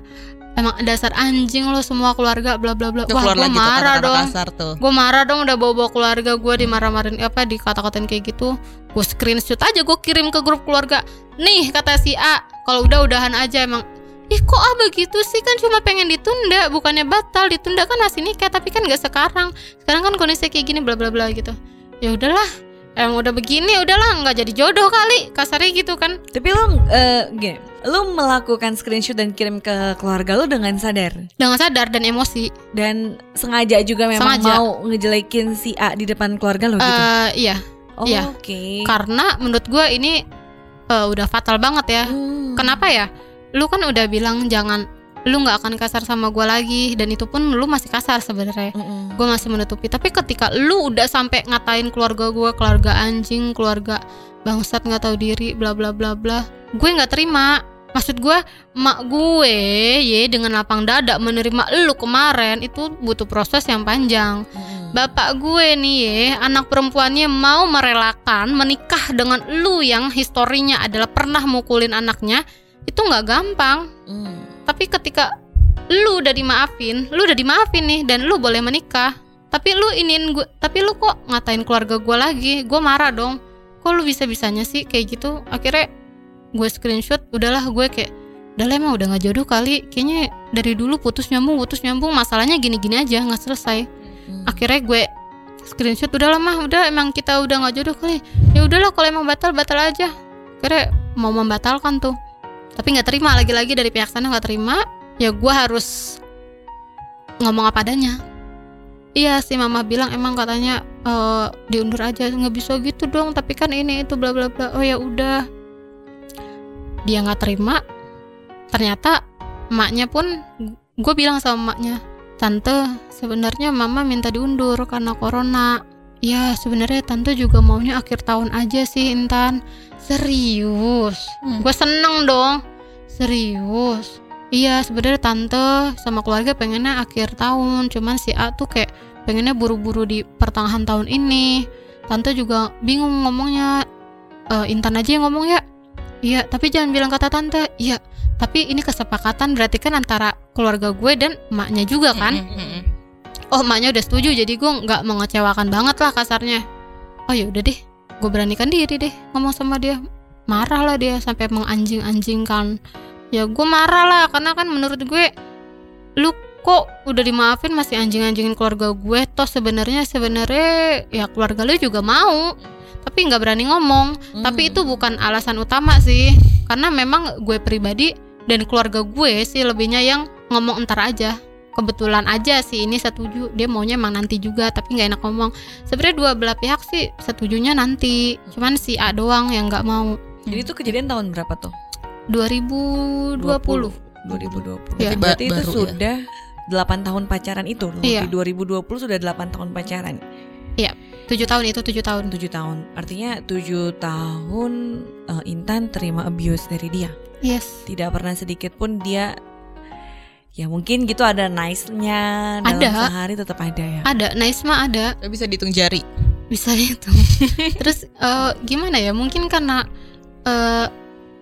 emang dasar anjing lo semua keluarga bla bla bla. Tuh wah gue tuh marah kata-kata dong. tuh. gue marah dong udah bawa bawa keluarga gue dimarah-marahin apa dikata-katain kayak gitu. Gue screenshot aja gue kirim ke grup keluarga. Nih kata si A kalau udah udahan aja emang. Ih kok ah begitu sih? Kan cuma pengen ditunda bukannya batal. Ditunda kan masih nikah tapi kan nggak sekarang. Sekarang kan kondisi kayak gini bla bla bla gitu. Ya udahlah emang udah begini udahlah nggak jadi jodoh kali kasarnya gitu kan Tapi lu eh, gini, lu melakukan screenshot dan kirim ke keluarga lu dengan sadar dengan sadar dan emosi dan sengaja juga memang Sengaja. mau ngejelekin si A di depan keluarga lu gitu. Eh, iya oh, iya. Oke. karena menurut gue ini eh, udah fatal banget ya Hmm. Kenapa ya? Lu kan udah bilang jangan lu nggak akan kasar sama gua lagi dan itu pun lu masih kasar sebenarnya. Mm-mm. Gue masih menutupi. Tapi ketika lu udah sampai ngatain keluarga gua, keluarga anjing, keluarga bangsat nggak tahu diri, bla bla bla bla, gue nggak terima. Maksud gue, mak gue, ye dengan lapang dada menerima lu kemarin itu butuh proses yang panjang. Mm-mm. Bapak gue nih ye, anak perempuannya mau merelakan menikah dengan lu yang historinya adalah pernah mukulin anaknya, itu nggak gampang. Mm. Tapi ketika lu udah dimaafin, lu udah dimaafin nih dan lu boleh menikah. Tapi lu iniin gue, tapi lu kok ngatain keluarga gue lagi? Gue marah dong. Kok lu bisa-bisanya sih kayak gitu? Akhirnya gue screenshot, udahlah gue kayak udah emang udah nggak jodoh kali kayaknya dari dulu putus nyambung putus nyambung masalahnya gini-gini aja nggak selesai Mm. akhirnya gue screenshot udah lama udah emang kita udah nggak jodoh kali ya udahlah kalau emang batal batal aja akhirnya mau membatalkan tuh tapi nggak terima lagi-lagi dari pihak sana nggak terima. Ya gue harus ngomong apa adanya. Iya sih mama bilang emang katanya eh, diundur aja nggak bisa gitu dong. Tapi kan ini itu bla bla bla. Oh ya udah. Dia nggak terima. Ternyata emaknya pun gue bilang sama emaknya tante sebenarnya mama minta diundur karena corona. Ya sebenarnya tante juga maunya akhir tahun aja sih Intan serius? Hmm. gue seneng dong. Serius? Iya sebenarnya tante sama keluarga pengennya akhir tahun. Cuman si A tuh kayak pengennya buru-buru di pertengahan tahun ini. Tante juga bingung ngomongnya. "Eh, Intan aja yang ngomong ya. Iya tapi jangan bilang kata tante. Iya tapi ini kesepakatan berarti kan antara keluarga gue dan emaknya juga kan? Mm-mm, mm-mm. oh emaknya udah setuju jadi gue nggak mengecewakan banget lah kasarnya. Oh ya udah deh gue beranikan diri deh ngomong sama dia. Marah lah dia sampai menganjing-anjingkan. Ya gue marah lah karena kan menurut gue lu kok udah dimaafin masih anjing-anjingin keluarga gue? Toh sebenarnya sebenarnya ya keluarga lu juga mau tapi nggak berani ngomong. Tapi Hmm. itu bukan alasan utama sih karena memang gue pribadi dan keluarga gue sih lebihnya yang ngomong entar aja kebetulan aja sih ini setuju dia maunya emang nanti juga tapi nggak enak ngomong sebenarnya dua belah pihak sih setujunya nanti cuman si A doang yang nggak mau Jadi itu kejadian tahun berapa tuh? 2020 2020. Iya. Berarti Ba- itu baru ya. sudah 8 tahun pacaran itu loh. Iya. Di 2020 sudah 8 tahun pacaran. tujuh tahun itu tujuh tahun 7 tahun. Artinya 7 tahun eh, Intan terima abuse dari dia. yes Tidak pernah sedikit pun dia ya mungkin gitu ada nice-nya dalam Ada. sehari tetap ada ya. ada Naisma ada Tapi bisa dihitung jari. bisa itu (laughs) terus eh, gimana ya mungkin karena eh,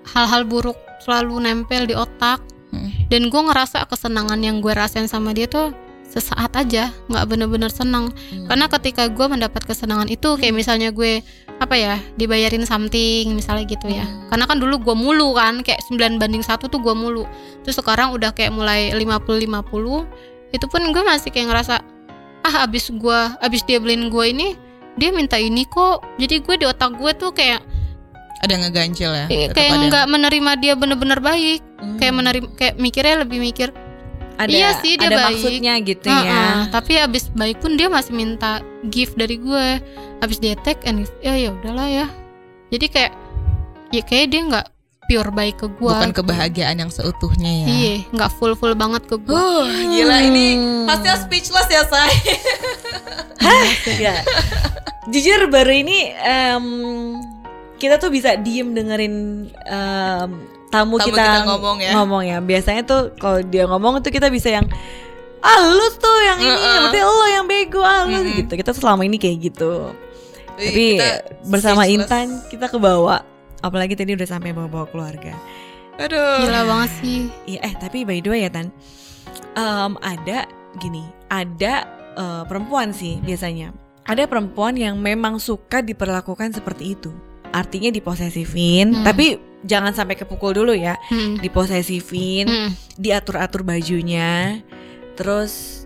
hal-hal buruk selalu nempel di otak Hmm. dan gue ngerasa kesenangan yang gue rasain sama dia tuh sesaat aja nggak bener-bener senang Hmm. karena ketika gue mendapat kesenangan itu kayak misalnya gue apa ya dibayarin something misalnya gitu ya Hmm. karena kan dulu gue mulu kan kayak 9 banding satu tuh gue mulu terus sekarang udah kayak mulai 50-50 itu pun gue masih kayak ngerasa ah abis gue abis dia beliin gue ini dia minta ini kok jadi gue di otak gue tuh kayak Ada ngeganjel ya. tetap kayak nggak menerima dia bener-bener baik Hmm. kayak menerima kayak mikirnya lebih mikir ada, iya sih, dia ada baik. maksudnya gitu "Heeh." ya. tapi abis baik pun dia masih minta gift dari gue abis dia tag and gift, ya ya udahlah ya jadi kayak ya kayak dia nggak pure baik ke gue Bukan kebahagiaan yang seutuhnya ya. iya nggak full full banget ke gue Huh, gila ini Hmm. hasil speechless ya say. (laughs) Ya. Jujur baru ini em, kita tuh bisa diem dengerin em, tamu, Tamu kita, kita ngomong ya. ngomong ya. Biasanya tuh kalau dia ngomong tuh kita bisa yang ah lu tuh yang ini, Heeh. berarti lo yang bego ah lu," Mm-mm. gitu. Kita tuh selama ini kayak gitu. Tapi Kita bersama speechless. Intan kita ke bawah apalagi tadi udah sampai bawa-bawa keluarga. Aduh. Gila banget sih. Iya, eh tapi by the way ya Tan, Em, ada gini, ada eh, perempuan sih biasanya. Ada perempuan yang memang suka diperlakukan seperti itu. Artinya diposesifin, Hmm. tapi jangan sampai kepukul dulu ya. Hmm. Diposesifin, Hmm. diatur-atur bajunya, terus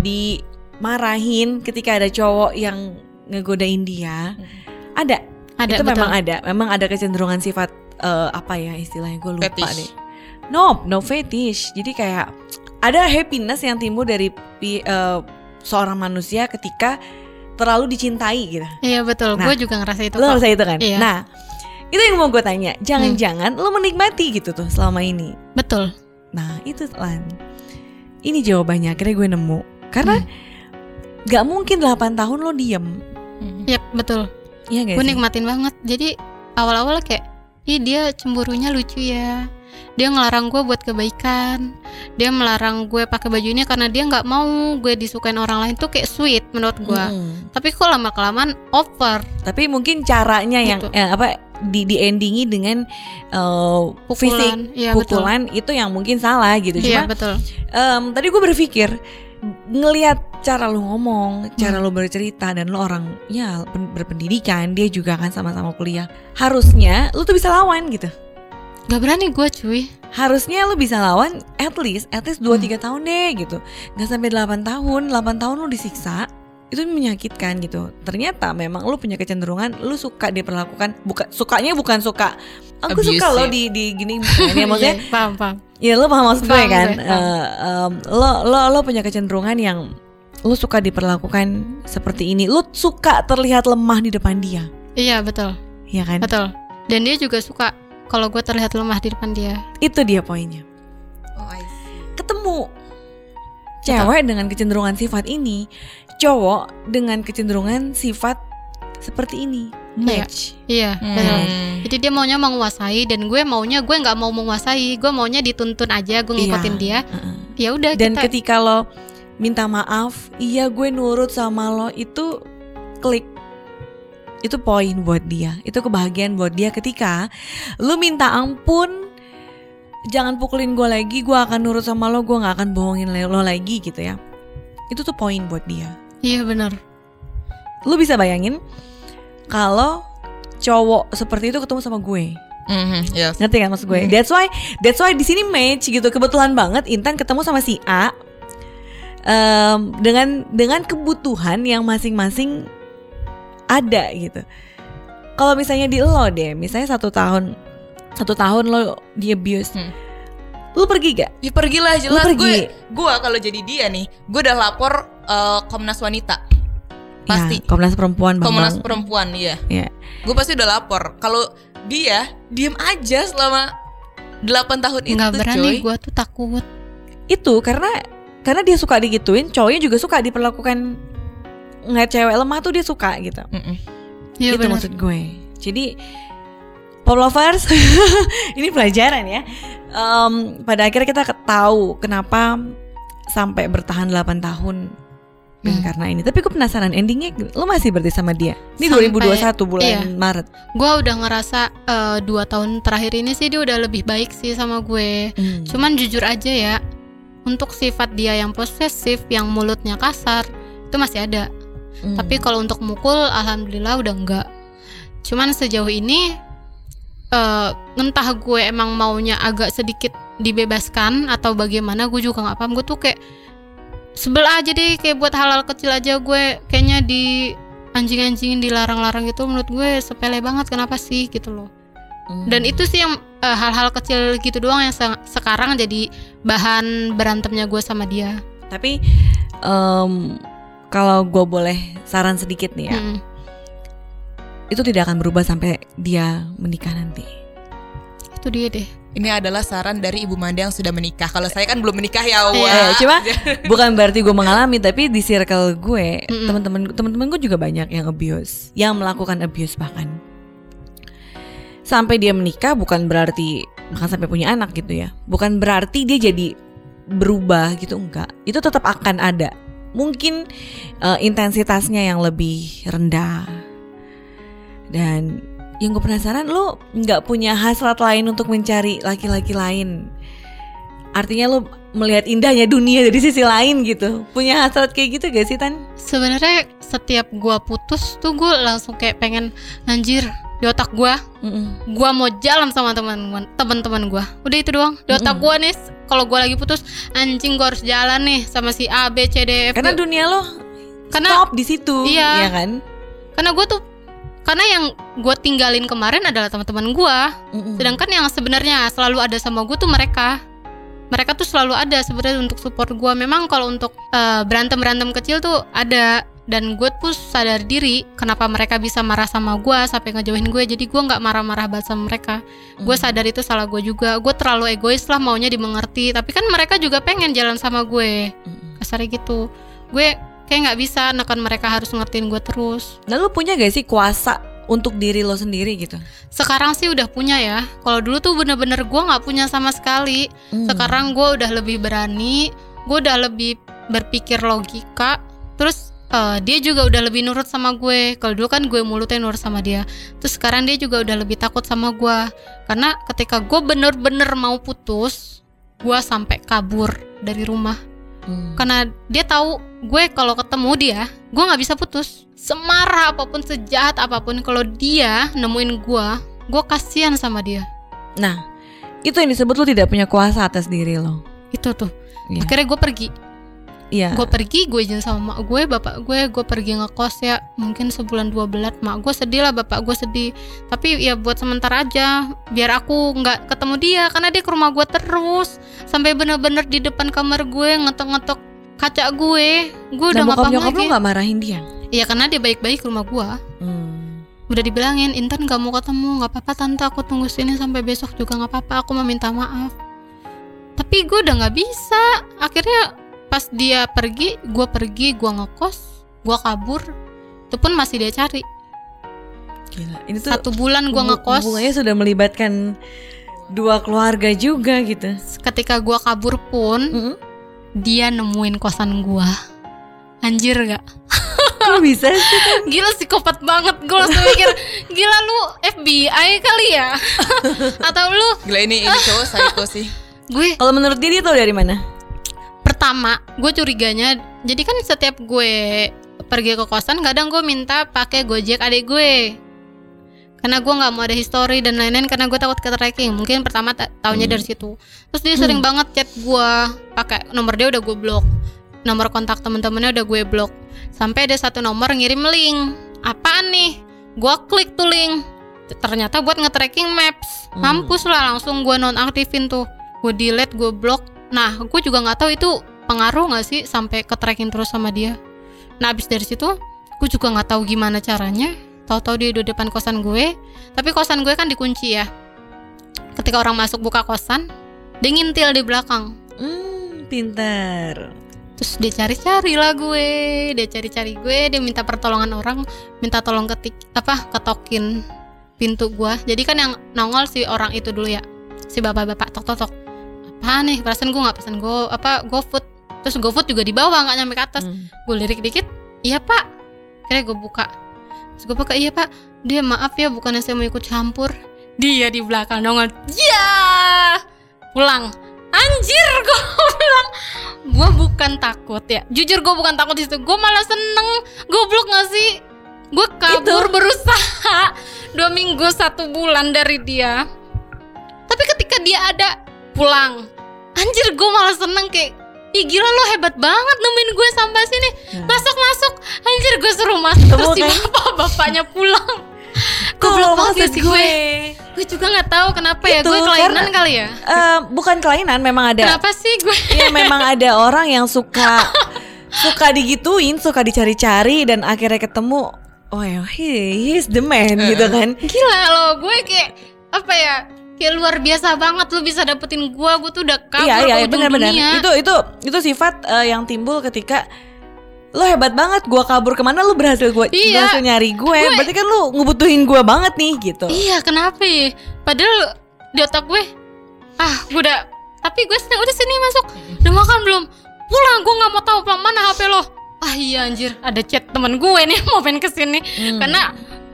dimarahin ketika ada cowok yang ngegodain dia. Ada, Ada itu betul. memang ada, memang ada kecenderungan sifat eh, apa ya istilahnya gue lupa Fetish. deh. No, no fetish. Jadi kayak ada happiness yang timbul dari eh, seorang manusia ketika terlalu dicintai gitu. Iya betul. Nah, gue juga ngerasa itu. Lo kok. ngerasa itu kan? Iya. Nah, itu yang mau gue tanya. Jangan-jangan lo menikmati gitu tuh selama ini. Betul. Nah, itu Lan. Ini jawabannya. Akhirnya gue nemu. Karena Hmm. gak mungkin 8 tahun lo diem. Hmm. Yap betul. Iya gak Gue nikmatin banget. Jadi awal-awal kayak, ih dia cemburunya lucu ya. Dia ngelarang gue buat kebaikan. Dia melarang gue pakai baju ini karena dia nggak mau gue disukain orang lain tuh kayak sweet menurut gue. Mm-mm. Tapi kok lama kelamaan over. Tapi mungkin caranya yang Gitu. eh, apa di di endingi dengan fisik Pukulan. Iya betul. pukulan itu yang mungkin salah gitu. Iya Cuma betul. em, tadi gue berpikir ngelihat cara lu ngomong, cara Hmm. lu bercerita dan lu orang ya pen- berpendidikan, dia juga kan sama-sama kuliah. Harusnya lu tuh bisa lawan gitu. Gak berani gue cuy. Harusnya lu bisa lawan at least at least 2 Hmm. 3 tahun deh gitu. Nggak sampai 8 tahun, 8 tahun lu disiksa. Itu menyakitkan gitu. Ternyata memang lu punya kecenderungan lu suka diperlakukan bukan sukanya bukan suka aku suka Abusive. lo di di gini (laughs) ya maksudnya Iya, paham paham. ya lo paham maksud gue kan paham. Eh, em, lo lo lo punya kecenderungan yang lu suka diperlakukan seperti ini lu suka terlihat lemah di depan dia Iya betul ya kan betul. Dan dia juga suka kalau gue terlihat lemah di depan dia. itu dia poinnya Oh, I see. ketemu cewek dengan kecenderungan sifat ini cowok dengan kecenderungan sifat seperti ini match Iya Hmm. betul. Jadi dia maunya menguasai dan gue maunya gue nggak mau menguasai. Gue maunya dituntun aja. Gue ngikutin Iya. dia. Heeh. Ya udah dan kita. ketika lo minta maaf iya gue nurut sama lo itu klik itu poin buat dia itu kebahagiaan buat dia ketika lu minta ampun jangan pukulin gue lagi gue akan nurut sama lo gue nggak akan bohongin lo lagi gitu ya itu tuh poin buat dia Iya benar. lu bisa bayangin kalau cowok seperti itu ketemu sama gue Mhm, yes. ngerti kan maksud gue that's why that's why di sini match gitu kebetulan banget Intan ketemu sama si A em, dengan dengan kebutuhan yang masing-masing ada gitu kalau misalnya di lo deh misalnya satu tahun satu tahun lo di abuse Hmm. Lu pergi gak Ya pergilah Lu jelas pergi. gue gue kalau jadi dia nih, gue udah lapor eh, Komnas Wanita. Pasti. ya, Komnas Perempuan Komnas Bambang Perempuan iya. Iya. Gue pasti udah lapor. Kalau dia diem aja selama 8 tahun itu Nggak berani coy. gue tuh takut. itu karena karena dia suka digituin cowoknya juga suka diperlakukan ngeliat cewek lemah tuh dia suka gitu Mm-mm. Iya itu benar. maksud gue jadi pop lovers (laughs) ini pelajaran ya Em, pada akhirnya kita tahu kenapa sampai bertahan 8 tahun Hmm. karena ini tapi gue penasaran endingnya lo masih berarti sama dia ini Sampai- 2021 bulan iya. Maret Gue udah ngerasa eh, dua tahun terakhir ini sih dia udah lebih baik sih sama gue. Hmm. Cuman jujur aja ya, untuk sifat dia yang posesif, yang mulutnya kasar, itu masih ada. Hmm. Tapi kalau untuk mukul, alhamdulillah udah enggak. Cuman sejauh ini, eh, entah gue emang maunya agak sedikit dibebaskan atau bagaimana, gue juga nggak paham. Gue tuh kayak sebel aja deh, kayak buat hal-hal kecil aja gue kayaknya di anjing-anjingin dilarang-larang gitu menurut gue sepele banget kenapa sih gitu loh Hmm. dan itu sih yang eh, hal-hal kecil gitu doang yang se- sekarang jadi bahan berantemnya gue sama dia tapi em, kalau gue boleh saran sedikit nih ya Mm. Itu tidak akan berubah sampai dia menikah nanti itu dia deh Ini adalah saran dari Ibu Manda yang sudah menikah. Kalau saya kan belum menikah ya, Iya. Wak. Eh, cuma (laughs) bukan berarti gue mengalami tapi di circle gue Mm-mm. teman-teman teman-teman gue juga banyak yang abuse yang melakukan abuse bahkan sampai dia menikah bukan berarti bahkan sampai punya anak gitu ya bukan berarti dia jadi berubah gitu enggak itu tetap akan ada mungkin eh, intensitasnya yang lebih rendah dan yang gue penasaran lu nggak punya hasrat lain untuk mencari laki-laki lain. Artinya lu melihat indahnya dunia dari sisi lain gitu. Punya hasrat kayak gitu gak sih Tan? Sebenarnya setiap gua putus tuh gue langsung kayak pengen anjir di otak Mm-mm. gua mau jalan sama teman teman-teman gua udah itu doang di otak gua nih kalau gua lagi putus anjing gua harus jalan nih sama si A B C D F Karena dunia lo karena stop di situ, Iya. ya kan? karena gua tuh karena yang gua tinggalin kemarin adalah teman-teman gua. Mm-mm. sedangkan yang sebenarnya selalu ada sama gua tuh mereka. Mereka tuh selalu ada sebenarnya untuk support gua. Memang kalau untuk berantem berantem kecil tuh ada. Dan gue tuh sadar diri kenapa mereka bisa marah sama gua sampai ngejauhin gue jadi gua nggak marah-marah banget sama mereka. Gue Mm. sadar itu salah gue juga. Gue terlalu egois lah maunya dimengerti. Tapi kan mereka juga pengen jalan sama gue. Kasarnya gitu. Gue kayak nggak bisa nekan mereka harus ngertiin gue terus. Nah lu punya gak sih kuasa untuk diri lo sendiri gitu? sekarang sih udah punya ya. Kalau dulu tuh bener-bener gue nggak punya sama sekali. Mm. sekarang gue udah lebih berani gue udah lebih berpikir logika. Terus eh, dia juga udah lebih nurut sama gue. Kalau dulu kan gue mulutnya nurut sama dia. Terus sekarang dia juga udah lebih takut sama gue karena ketika gue bener-bener mau putus gue sampai kabur dari rumah Mm. karena dia tahu gue kalau ketemu dia gue nggak bisa putus semarah apa pun sejahat apa pun kalau dia nemuin gue gue kasihan sama dia Nah, itu yang disebut lo tidak punya kuasa atas diri lo. itu tuh Iya. akhirnya gue pergi Iya. gue pergi gue izin sama mak gue bapak gue gue pergi ngekos ya. Mungkin sebulan dua bulan. Mak gue sedih lah bapak gue sedih. Tapi ya buat sementara aja biar aku nggak ketemu dia karena dia ke rumah gue terus. Sampai bener-bener di depan kamar gue ngetok-ngetok kaca gue gue udah nggak bokap paham nyokap lagi gak marahin dia? iya karena dia baik-baik ke rumah gue Hmm. udah dibilangin Intan gak mau ketemu nggak apa-apa tante aku tunggu sini sampai besok juga nggak apa-apa aku mau minta maaf. Tapi gue udah nggak bisa. Akhirnya pas dia pergi gue pergi gue ngekos gue kabur itu pun masih dia cari Gila. Ini tuh satu bulan gue ngekos Hubungannya sudah melibatkan dua keluarga juga gitu. ketika gue kabur pun Mm-mm. dia nemuin kosan gue anjir gak Kok bisa (laughs) sih? gila psikopat banget gue langsung mikir gila lu FBI kali ya (laughs) atau lu Gila ini ini cowok psycho sih. gue Kalau menurut dia dia tahu dari mana? Pertama gue curiganya jadi kan setiap gue pergi ke kosan kadang gue minta pakai gojek adik gue. Karena gue nggak mau ada history dan lain-lain karena gue takut ke tracking. Mungkin pertama ta taunya Hmm. dari situ. Terus dia sering banget chat gue pakai nomor dia udah gue blok nomor kontak temen-temennya udah gue blok sampai ada satu nomor ngirim link. Apaan nih? Gue klik tuh link. Ternyata buat nge-tracking maps. Hmm. mampus lah langsung gue nonaktifin tuh. Gue delete gue blok nah gue juga nggak tahu itu pengaruh nggak sih sampai ke tracking terus sama dia? Nah abis dari situ gue juga nggak tahu gimana caranya. Tahu-tahu dia udah depan kosan gue. Tapi kosan gue kan dikunci ya. Ketika orang masuk buka kosan dia ngintil di belakang. Hmm, pintar. terus dia cari-cari lah gue. Dia cari-cari gue dia minta pertolongan orang minta tolong ketik apa ketokin pintu gue jadi kan yang nongol si orang itu dulu ya. Si bapak-bapak tok tok tok. Apa nih? Perasaan gue nggak pesan go apa GoFood terus GoFood juga di bawah nggak nyampe ke atas. Hmm. gue lirik dikit iya pak. Kira gue buka. Terus gue buka iya pak. Dia maaf ya bukannya saya mau ikut campur. Dia di belakang nongol ya pulang. Anjir (laughs) gue bilang gue bukan takut ya. Jujur gue bukan takut di situ. Gue malah seneng. Goblok gak sih? Gue kabur berusaha. Dua minggu satu bulan dari dia. Tapi ketika dia ada pulang. Anjir gue malah seneng kayak Ih gila lo hebat banget nemuin gue sampai sini Ya. Masuk masuk Anjir gue suruh masuk Temu Terus si bapak-bapaknya (laughs) pulang Goblok belum banget sih gue? Gue juga gak tahu kenapa ya Itu, Gue kelainan karena- kali ya Eh, bukan kelainan, memang ada. Kenapa sih gue Iya, memang ada orang yang suka (laughs) suka digituin, suka dicari-cari dan akhirnya ketemu. Oh ya, he, he's the man gitu kan. Gila loh gue kayak Apa ya Kayak luar biasa banget Lu bisa dapetin gue Gue tuh udah kabur Iya, iya, ke ujung benar-benar. dunia Itu itu itu sifat eh, yang timbul ketika lo hebat banget, gua kabur ke mana lu berhasil gua Iya. berhasil nyari gue. Gue- Berarti kan lu ngebutuhin gua banget nih gitu. Iya kenapa ya Padahal di otak gue Ah gue udah Tapi gue sedang udah sini masuk Udah makan belum Pulang gue gak mau tahu pulang mana HP lo Ah iya anjir Ada chat temen gue nih Mau pengen ke sini Hmm. Karena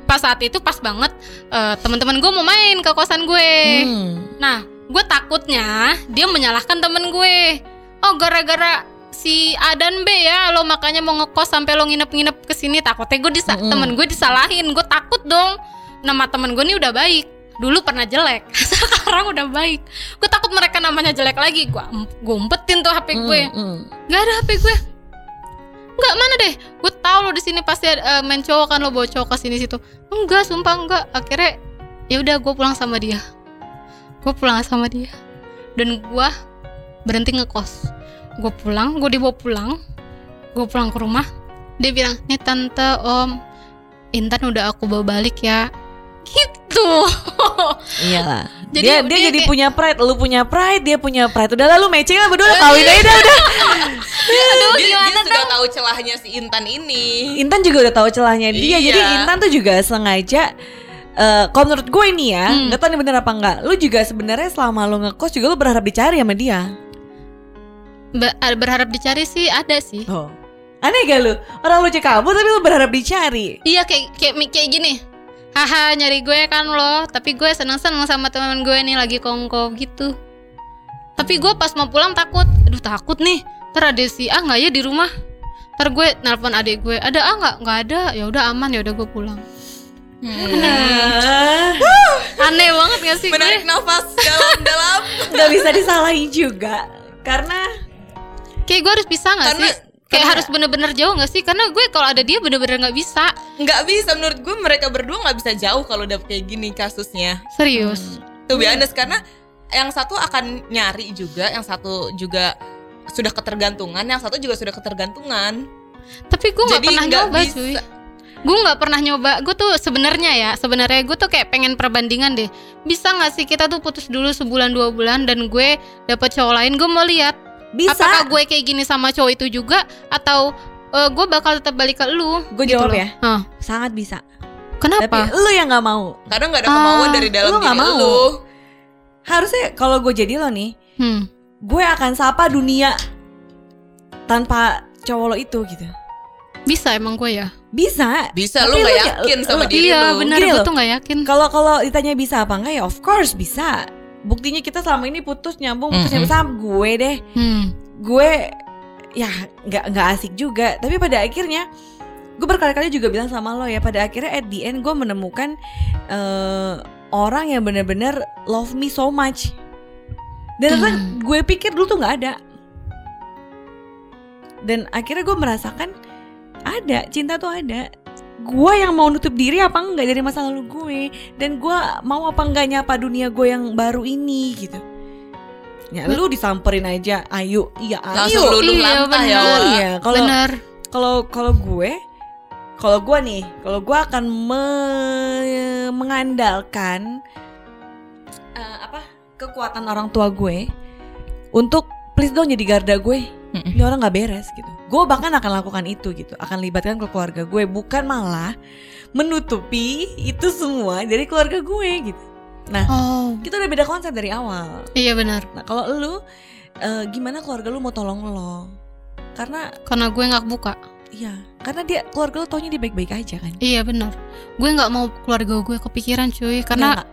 pas saat itu pas banget eh, teman-teman gue mau main ke kosan gue. Hmm. nah gue takutnya dia menyalahkan temen gue. Oh gara-gara si A dan B ya lo makanya mau ngekos sampai lo nginep-nginep ke sini. Takutnya gue disa Mm-mm. temen gue disalahin. Gue takut dong. Nama temen gue nih udah baik. Dulu pernah jelek (laughs) sekarang udah baik. Gue takut mereka namanya jelek lagi. Gue gue umpetin tuh hp gue. Hmm, hmm. nggak ada hp gue nggak mana deh? Gue tahu lo di sini pasti eh, main cowok kan lo bawa cowok ke sini situ. Enggak sumpah enggak akhirnya ya udah gue pulang sama dia. Gue pulang sama dia. Dan gue berhenti ngekos. Gue pulang gue dibawa pulang. Gue pulang ke rumah. Dia bilang nih tante om. Intan udah aku bawa balik ya. Gitu (laughs) Iyalah. Jadi dia dia dia jadi kayak- punya pride, lu punya pride, dia punya pride. Udah lalu matching lah berdua kawin aja dah udah. aduh dia, dia sudah tahu celahnya si Intan ini. Intan juga udah tahu celahnya dia. Iya. Jadi Intan tuh juga sengaja eh kalau menurut gue ini ya, Hmm. nggak tahu nih bener apa enggak. Lu juga sebenarnya selama lu ngekos juga lu berharap dicari sama dia. Be- berharap dicari sih ada sih Oh. Aneh gak lu? Orang lu cek kabur tapi lu berharap dicari. Iya kayak kayak kayak gini. Haha nyari gue kan lo, tapi gue seneng-seneng sama teman gue nih lagi kongko gitu. Tapi gue pas mau pulang takut, aduh takut nih. Ntar ada si A nggak ya di rumah? Ntar gue nelpon adik gue, ada A nggak? Nggak ada. Ya udah aman ya udah gue pulang. Nah, Aneh banget gak sih Menarik gue? nafas dalam-dalam. nggak bisa disalahin juga karena Kayak gue harus bisa nggak Karena- sih? Kayak karena- harus bener-bener jauh nggak sih? Karena gue kalau ada dia bener-bener nggak bisa. Nggak bisa menurut gue mereka berdua nggak bisa jauh kalau udah kayak gini kasusnya. Serius. Tuh honest karena yang satu akan nyari juga, yang satu juga sudah ketergantungan, yang satu juga sudah ketergantungan. Tapi gue nggak pernah nggak nyoba bisa. cuy. Gue nggak pernah nyoba. Gue tuh sebenarnya ya, sebenarnya gue tuh kayak pengen perbandingan deh. Bisa nggak sih kita tuh putus dulu sebulan dua bulan dan gue dapet cowok lain. Gue mau lihat bisa. apakah gue kayak gini sama cowok itu juga atau eh, gue bakal tetap balik ke lu. Gue gitu jawab loh. ya. Hah, Sangat bisa. kenapa? Tapi lu yang nggak mau. Karena nggak ada kemauan Ah, dari dalam lu diri mau. lu. Harusnya kalau gue jadi lo nih, Hmm. gue akan sapa dunia tanpa cowok lo itu gitu. Bisa emang gue ya. Bisa. Bisa Tapi lu nggak yakin sama lu- diri iya lu. benar Gini gue tuh nggak yakin. Kalau kalau ditanya bisa apa enggak ya of course bisa. Buktinya kita selama ini putus nyambung putus Mm-mm. nyambung sama gue deh. Hmm. Gue ya nggak nggak asik juga. Tapi pada akhirnya gue berkali-kali juga bilang sama lo ya pada akhirnya at the end gue menemukan eh, orang yang benar-benar love me so much. Dan Hmm. gue pikir dulu tuh nggak ada. Dan akhirnya gue merasakan ada cinta tuh ada. Gue yang mau nutup diri apa enggak dari masa lalu gue dan gue mau apa enggak nyapa dunia gue yang baru ini gitu. Ya lu disamperin aja, ayo, iya ayo. Langsung luluh Iya, lantah ya. Iya, kalau Benar. kalau kalau gue kalau gue nih kalau gue akan me- mengandalkan eh, apa kekuatan orang tua gue untuk please dong jadi garda gue Mm-mm. ini orang nggak beres gitu gue bahkan akan lakukan itu gitu akan libatkan ke keluarga gue bukan malah menutupi itu semua dari keluarga gue gitu Oh, kita udah beda konsep dari awal iya benar. nah kalau lu eh, gimana keluarga lu mau tolong lo karena Karena gue nggak buka. Iya, karena dia keluarga lo taunya dia baik-baik aja kan. Iya benar. Gue nggak mau keluarga gue kepikiran cuy, karena Iya nggak?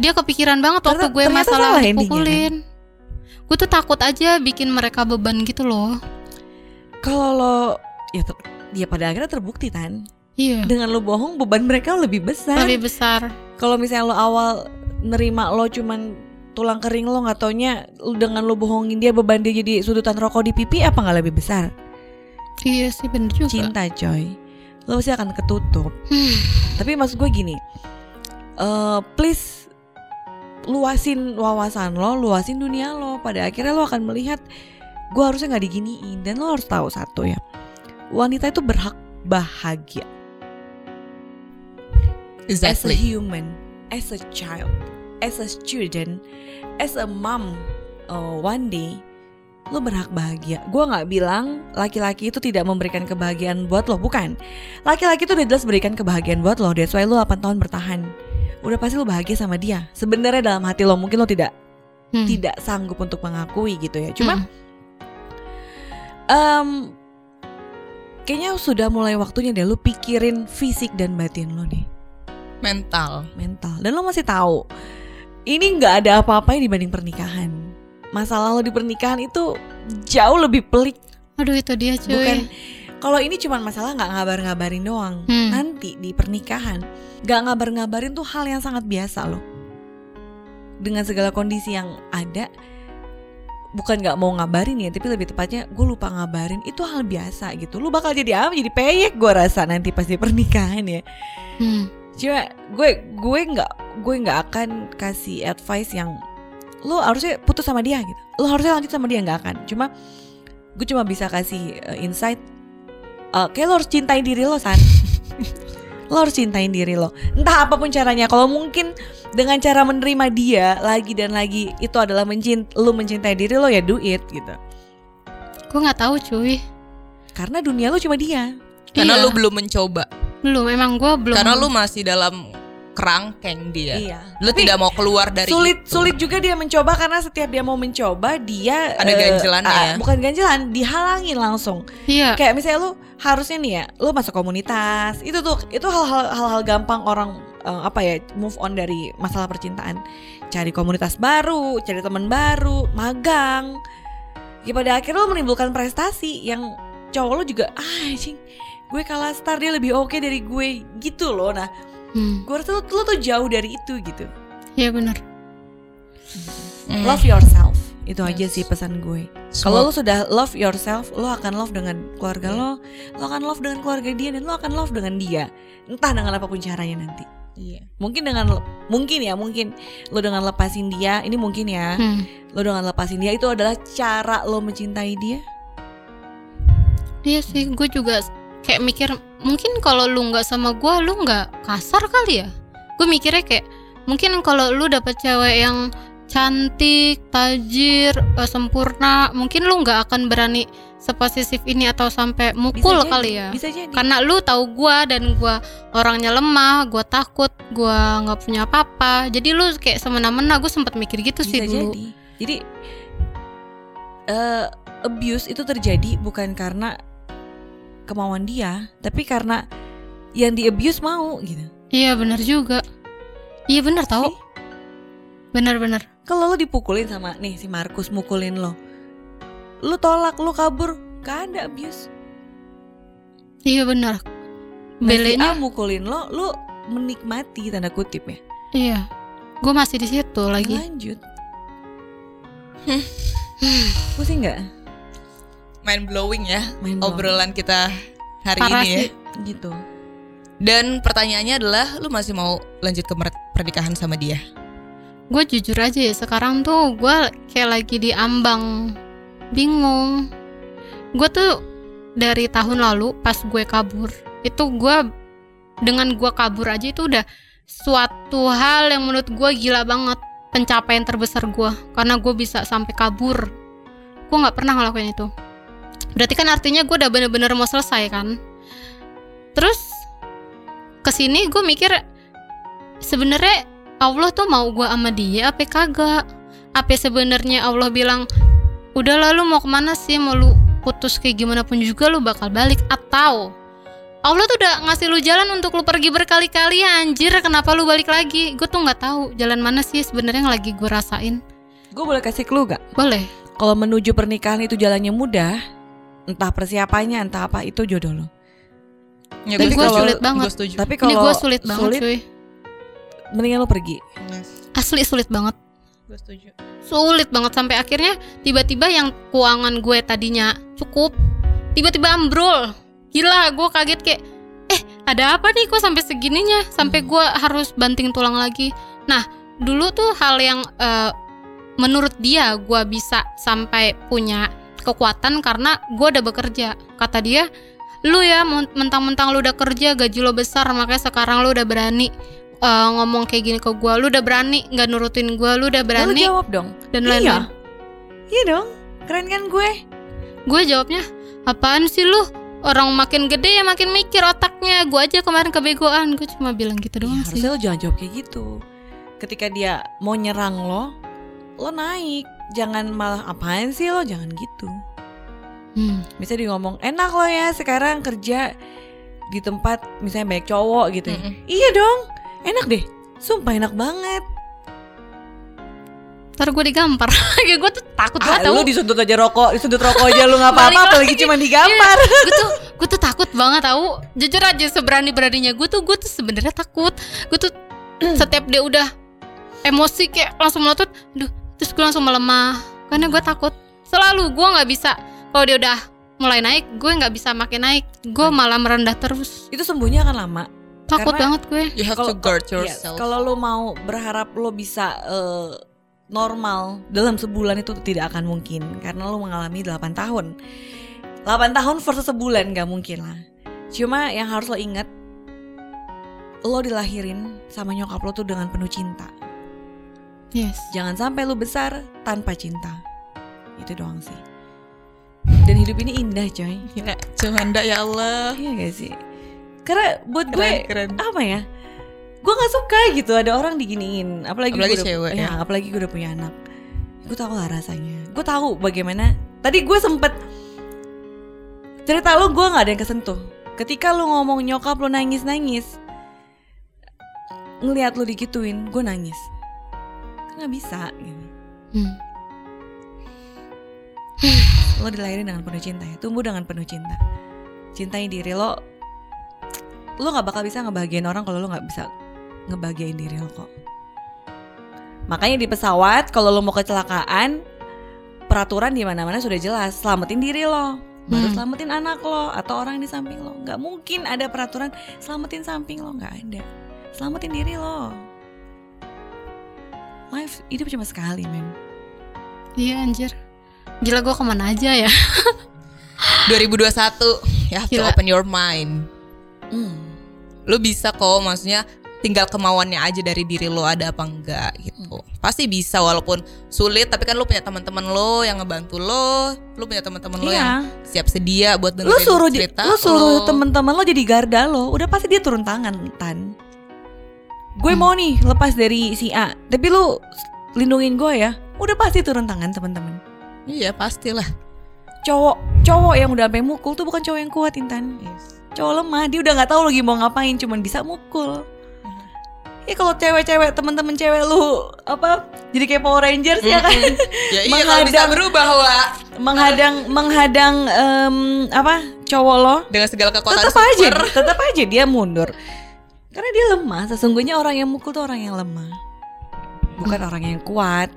dia kepikiran banget waktu Ternyata- gue ternyata masalah salah endingnya, dipukulin. Gue tuh takut aja bikin mereka beban gitu loh. Kalau lo ya ter- dia pada akhirnya terbukti kan Iya. dengan lo bohong beban mereka lebih besar. Lebih besar. Kalau misalnya lo awal nerima lo cuman tulang kering lo nggak taunya dengan lo bohongin dia beban dia jadi sudutan rokok di pipi apa nggak lebih besar? Iya sih bener juga. Cinta coy, lo pasti akan ketutup. Hmm. (sighs) Tapi maksud gue gini, eh please luasin wawasan lo, luasin dunia lo. Pada akhirnya lo akan melihat gue harusnya nggak diginiin dan lo harus tahu satu ya, wanita itu berhak bahagia as a Exactly. human, as a child, as a student, as a mom. uh, one day lo berhak bahagia. Gue nggak bilang laki-laki itu tidak memberikan kebahagiaan buat lo, bukan. Laki-laki itu udah jelas berikan kebahagiaan buat lo. That's why lo 8 tahun bertahan. Udah pasti lo bahagia sama dia. Sebenarnya dalam hati lo mungkin lo tidak Hmm. tidak sanggup untuk mengakui gitu ya. Cuma Hmm. Em, kayaknya sudah mulai waktunya deh lo pikirin fisik dan batin lo nih. Mental. mental dan lo masih tahu ini nggak ada apa-apa dibanding pernikahan masalah lo di pernikahan itu jauh lebih pelik Aduh itu dia cuy. bukan kalau ini cuma masalah nggak ngabar-ngabarin doang Hmm. nanti di pernikahan nggak ngabar-ngabarin tuh hal yang sangat biasa loh dengan segala kondisi yang ada bukan nggak mau ngabarin ya tapi lebih tepatnya gue lupa ngabarin itu hal biasa gitu. Lu bakal jadi apa? Jadi peyek gue rasa nanti pas di pernikahan ya. Hmm. cuma gue gue nggak gue nggak akan kasih advice yang lo harusnya putus sama dia gitu. Lo harusnya lanjut sama dia nggak akan. Cuma gue cuma bisa kasih uh, insight uh, kayak lo harus cintai diri lo san (laughs) lo harus cintain diri lo entah apa pun caranya kalau mungkin dengan cara menerima dia lagi dan lagi itu adalah mencint lo mencintai diri lo ya do it gitu Gue nggak tahu cuy. karena dunia lo cuma dia Karena Iya. lu belum mencoba. Belum, emang gue belum. Karena lu masih dalam kerangkeng dia. iya Lu Tapi- tidak mau keluar dari sulit itu. sulit juga dia mencoba karena setiap dia mau mencoba dia Ada eh, ganjelannya ya? bukan ganjelan dihalangin langsung Iya. kayak misalnya lu harusnya nih ya lu masuk komunitas itu tuh itu hal-hal hal-hal gampang orang eh, apa ya move on dari masalah percintaan cari komunitas baru cari teman baru magang ya pada akhirnya lu menimbulkan prestasi yang cowok lu juga ah anjing gue kalah star dia lebih oke dari gue gitu loh nah Hmm. gue rasa lu, lu tuh jauh dari itu gitu Iya benar. Hmm. love yourself itu aja Yes. sih pesan gue kalau lo sudah love yourself lo akan love dengan keluarga lo lo akan love dengan keluarga dia dan lo akan love dengan dia entah dengan apa pun caranya nanti Iya. mungkin dengan mungkin ya mungkin lo dengan lepasin dia ini mungkin ya Hmm. lo dengan lepasin dia itu adalah cara lo mencintai dia Iya sih, gue juga kayak mikir mungkin kalau lu nggak sama gue, lu nggak kasar kali ya. Gue mikirnya kayak mungkin kalau lu dapet cewek yang cantik, tajir, eh, sempurna, mungkin lu nggak akan berani seposesif ini atau sampai mukul jadi, kali ya. bisa jadi Karena lu tahu gua dan gua orangnya lemah, gua takut, gua nggak punya apa-apa. Jadi lu kayak semena-mena, gue sempat mikir gitu bisa sih dulu. jadi jadi eh, abuse itu terjadi bukan karena kemauan dia tapi karena yang di abuse mau gitu Iya benar juga. Iya benar tahu. Sih. Benar-benar. Kalau lo dipukulin sama nih si Markus mukulin lo, lo tolak, lo kabur, gak ada abuse. Iya benar. Nah, si Belenya mukulin lo, lo menikmati tanda kutip ya. iya. Gue masih di situ lagi. Lanjut. Pusing nggak? Mind blowing ya Main bola. obrolan kita hari Parah ini ya. sih. gitu. Dan pertanyaannya adalah lu masih mau lanjut ke pernikahan sama dia? Gue jujur aja ya sekarang tuh gue kayak lagi di ambang bingung. Gue tuh dari tahun lalu pas gue kabur itu gue dengan gue kabur aja itu udah suatu hal yang menurut gue gila banget pencapaian terbesar gue karena gue bisa sampai kabur gue nggak pernah ngelakuin itu berarti kan artinya gue udah bener-bener mau selesai kan? Terus ke sini gue mikir sebenarnya Allah tuh mau gue sama dia apa kagak? Apa sebenarnya Allah bilang udah lalu mau ke mana sih? Mau lu putus kayak gimana pun juga lu bakal balik. Atau Allah tuh udah ngasih lu jalan untuk lu pergi berkali-kali anjir kenapa lu balik lagi? Gue tuh nggak tahu jalan mana sih sebenarnya yang lagi gue rasain. Gue boleh kasih clue gak? boleh. Kalau menuju pernikahan itu jalannya mudah, entah persiapannya, entah apa itu jodoh lo. Ya, Tapi gue sulit banget Gue setuju. Tapi ini kalau gue sulit banget cuy mendingan lo pergi. asli sulit banget Gue setuju. sulit banget sampai akhirnya tiba-tiba yang keuangan gue tadinya cukup tiba-tiba ambrol gila gue kaget kayak eh ada apa nih kok sampai segininya sampai gue harus banting tulang lagi nah dulu tuh hal yang eh, menurut dia gue bisa sampai punya kekuatan karena gue udah bekerja kata dia lu ya men- mentang-mentang lu udah kerja gaji lo besar makanya sekarang lu udah berani eh, ngomong kayak gini ke gue lu udah berani nggak nurutin gue lu udah berani jawab dong. dan Iya. lain-lain Iya dong. Keren kan gue? gue jawabnya apaan sih lu orang makin gede ya makin mikir otaknya gue aja kemarin kebegoan gue cuma bilang gitu Ya, doang sih harusnya lo jangan jawab kayak gitu. Ketika dia mau nyerang lo, lo naik. Jangan malah apaan sih lo, jangan gitu. Hmm. Bisa dia ngomong, enak lo ya sekarang kerja di tempat misalnya banyak cowok gitu ya. Mm-mm. Iya dong. Enak deh. Sumpah enak banget. Ntar gue digampar (laughs) Kayak gue tuh takut Ah, banget tau lu disudut aja rokok, disudut rokok aja lu (laughs) nggak apa-apa, apalagi lagi. cuma (laughs) digampar. gue tuh gue tuh takut banget tau jujur aja seberani beraninya gue tuh gue tuh sebenarnya takut gue tuh (clears throat) setiap dia udah emosi kayak langsung melotot duh terus gue langsung melemah karena gue takut selalu gue nggak bisa kalau dia udah mulai naik gue nggak bisa makin naik gue malah merendah terus Itu sembuhnya akan lama. takut Karena- banget gue You have to guard yourself. kalau lo mau berharap lo bisa eh, normal dalam sebulan itu tidak akan mungkin karena lo mengalami 8 tahun. 8 tahun versus sebulan gak mungkin lah. Cuma yang harus lo ingat lo dilahirin sama nyokap lo tuh dengan penuh cinta. Yes Jangan sampai lo besar tanpa cinta. Itu doang sih. Dan hidup ini indah coy. Gila, Cemanda ya Allah. Iya gak sih? Karena buat gue Keren, apa ya gue nggak suka gitu ada orang diginiin apalagi, Apalagi gue udah, cewek, ya, ya. apalagi gue udah punya anak gue tahu lah rasanya gue tahu bagaimana tadi gue sempet cerita lo gue nggak ada yang kesentuh ketika lo ngomong nyokap lo nangis nangis ngelihat lo digituin gue nangis nggak bisa gitu. Hmm. lo dilahirin dengan penuh cinta ya tumbuh dengan penuh cinta cintai diri lo lo nggak bakal bisa ngebahagiain orang kalau lo nggak bisa ngebahagiain diri lo kok makanya di pesawat kalau lo mau kecelakaan peraturan di mana mana sudah jelas selamatin diri lo baru Hmm. selamatin anak lo atau orang di samping lo nggak mungkin ada peraturan selamatin samping lo nggak ada selamatin diri lo life hidup cuma sekali men iya anjir gila gue ke mana aja ya (laughs) 2021 you have to open your mind. Hmm. Lu bisa kok maksudnya tinggal kemauannya aja dari diri lo ada apa enggak gitu. Pasti bisa walaupun sulit tapi kan lu punya teman-teman lo yang ngebantu lo, lu punya teman-teman lo yang Iya. siap sedia buat dengerin lu suruh di- cerita lu suruh lo. temen-temen lo jadi garda lo udah pasti dia turun tangan tan gue mau nih lepas dari si A tapi lu lindungin gue ya. Udah pasti turun tangan teman-teman. Iya, pastilah. cowok cowok yang udah sampai mukul tuh bukan cowok yang kuat intan. Cowok lemah dia udah nggak tahu lagi mau ngapain cuman bisa mukul. Ya kalau cewek-cewek teman-teman cewek lu apa jadi kayak Power Rangers ya kan? Ya iya kalau bisa Menghadang- berubah Wak. menghadang menghadang em, apa cowok lo. Dengan segala kekuatan tetap aja tetap aja dia mundur karena dia lemah sesungguhnya orang yang mukul tuh orang yang lemah. Bukan orang yang kuat.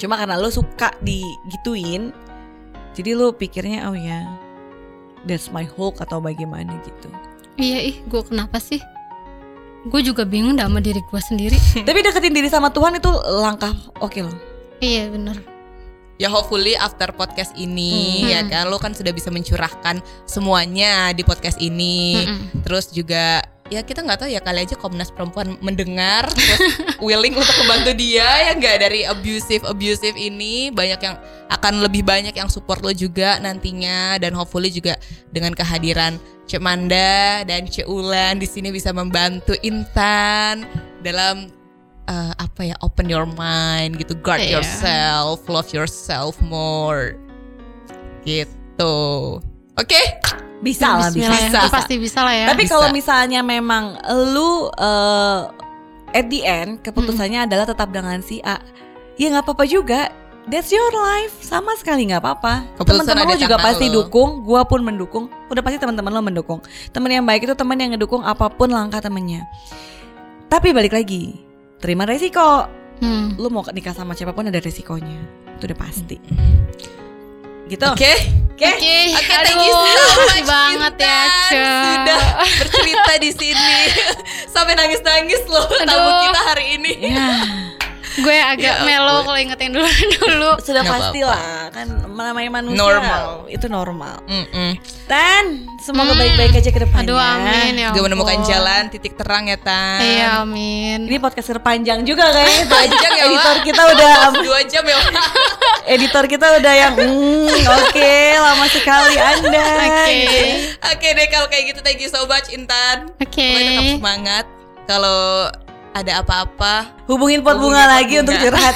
Cuma karena lo suka digituin jadi lo pikirnya oh ya that's my Hulk atau bagaimana gitu. Iya ih gue kenapa sih? Gue juga bingung dah sama diri gue sendiri. (laughs) Tapi deketin diri sama Tuhan itu langkah oke loh. Iya bener Ya hopefully after podcast ini Hmm. ya kan lo kan sudah bisa mencurahkan semuanya di podcast ini. Mm-mm. Terus juga ya kita nggak tahu ya kali aja Komnas Perempuan mendengar terus (laughs) willing untuk membantu dia ya nggak dari abusive abusive ini banyak yang akan lebih banyak yang support lo juga nantinya dan hopefully juga dengan kehadiran Cek Manda dan Cek Ulan di sini bisa membantu Intan dalam eh, apa ya open your mind gitu guard Iya. yourself love yourself more gitu oke bisa lah bisa, ya, bisa. pasti bisa lah ya tapi kalau misalnya memang lu eh, at the end keputusannya adalah tetap dengan si A ya nggak apa-apa juga That's your life, sama sekali nggak apa-apa. Teman-teman lo juga pasti lo. dukung, gua pun mendukung. Udah pasti teman-teman lo mendukung. Teman yang baik itu teman yang ngedukung apa pun langkah temennya. Tapi balik lagi, terima resiko. Hmm. Lu mau nikah sama siapa pun ada resikonya, itu udah pasti. Gitu. oke Oke. Oke, thank you so much, banget ya. Ca. Sudah bercerita di sini (laughs) sampai nangis-nangis loh tamu kita hari ini. Ya, Gue agak Ya melo kalau ingetin dulu (laughs) dulu. sudah Nggak pasti lah kan namanya manusia Normal. itu normal. Mm-mm. Dan semoga Hmm. baik-baik aja ke depannya. Aduh amin ya. Juga menemukan jalan titik terang ya Tan. Iya amin. Ini podcast terpanjang juga kayaknya. (laughs) Panjang ya, Wak. editor kita udah (laughs) Dua jam ya. Editor kita udah yang mm, oke lama sekali Anda. Oke. Oke deh kalau kayak gitu thank you so much Intan. Oke. Pokoknya tetap semangat. Kalau ada apa-apa Hubungin pot Hubungin bunga pot lagi bunga. untuk curhat.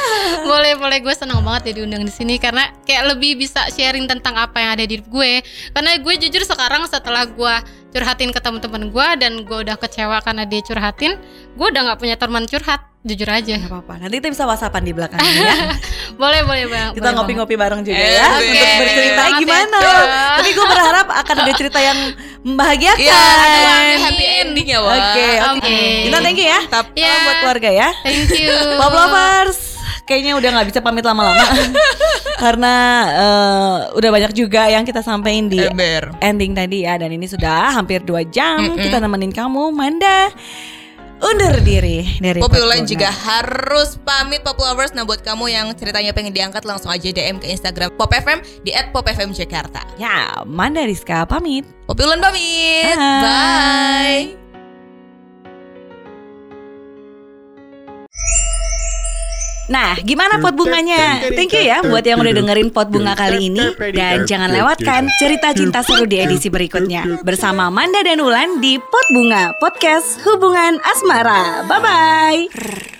(laughs) boleh boleh gue senang banget ya diundang di sini karena kayak lebih bisa sharing tentang apa yang ada di hidup gue karena gue jujur sekarang setelah gue curhatin ke teman-teman gue dan gue udah kecewa karena dia curhatin gue udah nggak punya teman curhat jujur aja Gak apa-apa. Nanti kita bisa whatsappan di belakangnya ya. (laughs) boleh boleh bang Kita ngopi-ngopi bareng juga Eh, ya oke. untuk bercerita Banget ya, gimana. Cak. Tapi gue berharap akan ada cerita yang membahagiakan. Iya, ada Amin. happy ending ya, Wak. Oke, oke. Oke. Kita thank you ya. Tapi Iya. Buat keluarga ya. thank you (laughs) Pop lovers, kayaknya udah nggak bisa pamit lama-lama (laughs) karena eh, udah banyak juga yang kita sampaikan di Ember. ending tadi ya dan ini sudah hampir dua jam Mm-mm. kita nemenin kamu Manda undur diri dari Poppy Ulan juga harus pamit Pop Lovers. Nah buat kamu yang ceritanya pengen diangkat Langsung aja DM ke Instagram Pop FM Di at Pop FM Jakarta. Ya Manda Rizka pamit. Poppy Ulan pamit. Bye. Bye Nah, gimana pot bunganya? Thank you ya buat yang udah dengerin pot bunga kali ini dan jangan lewatkan cerita cinta seru di edisi berikutnya bersama Manda dan Ulan di Pot Bunga Podcast Hubungan Asmara. Bye bye.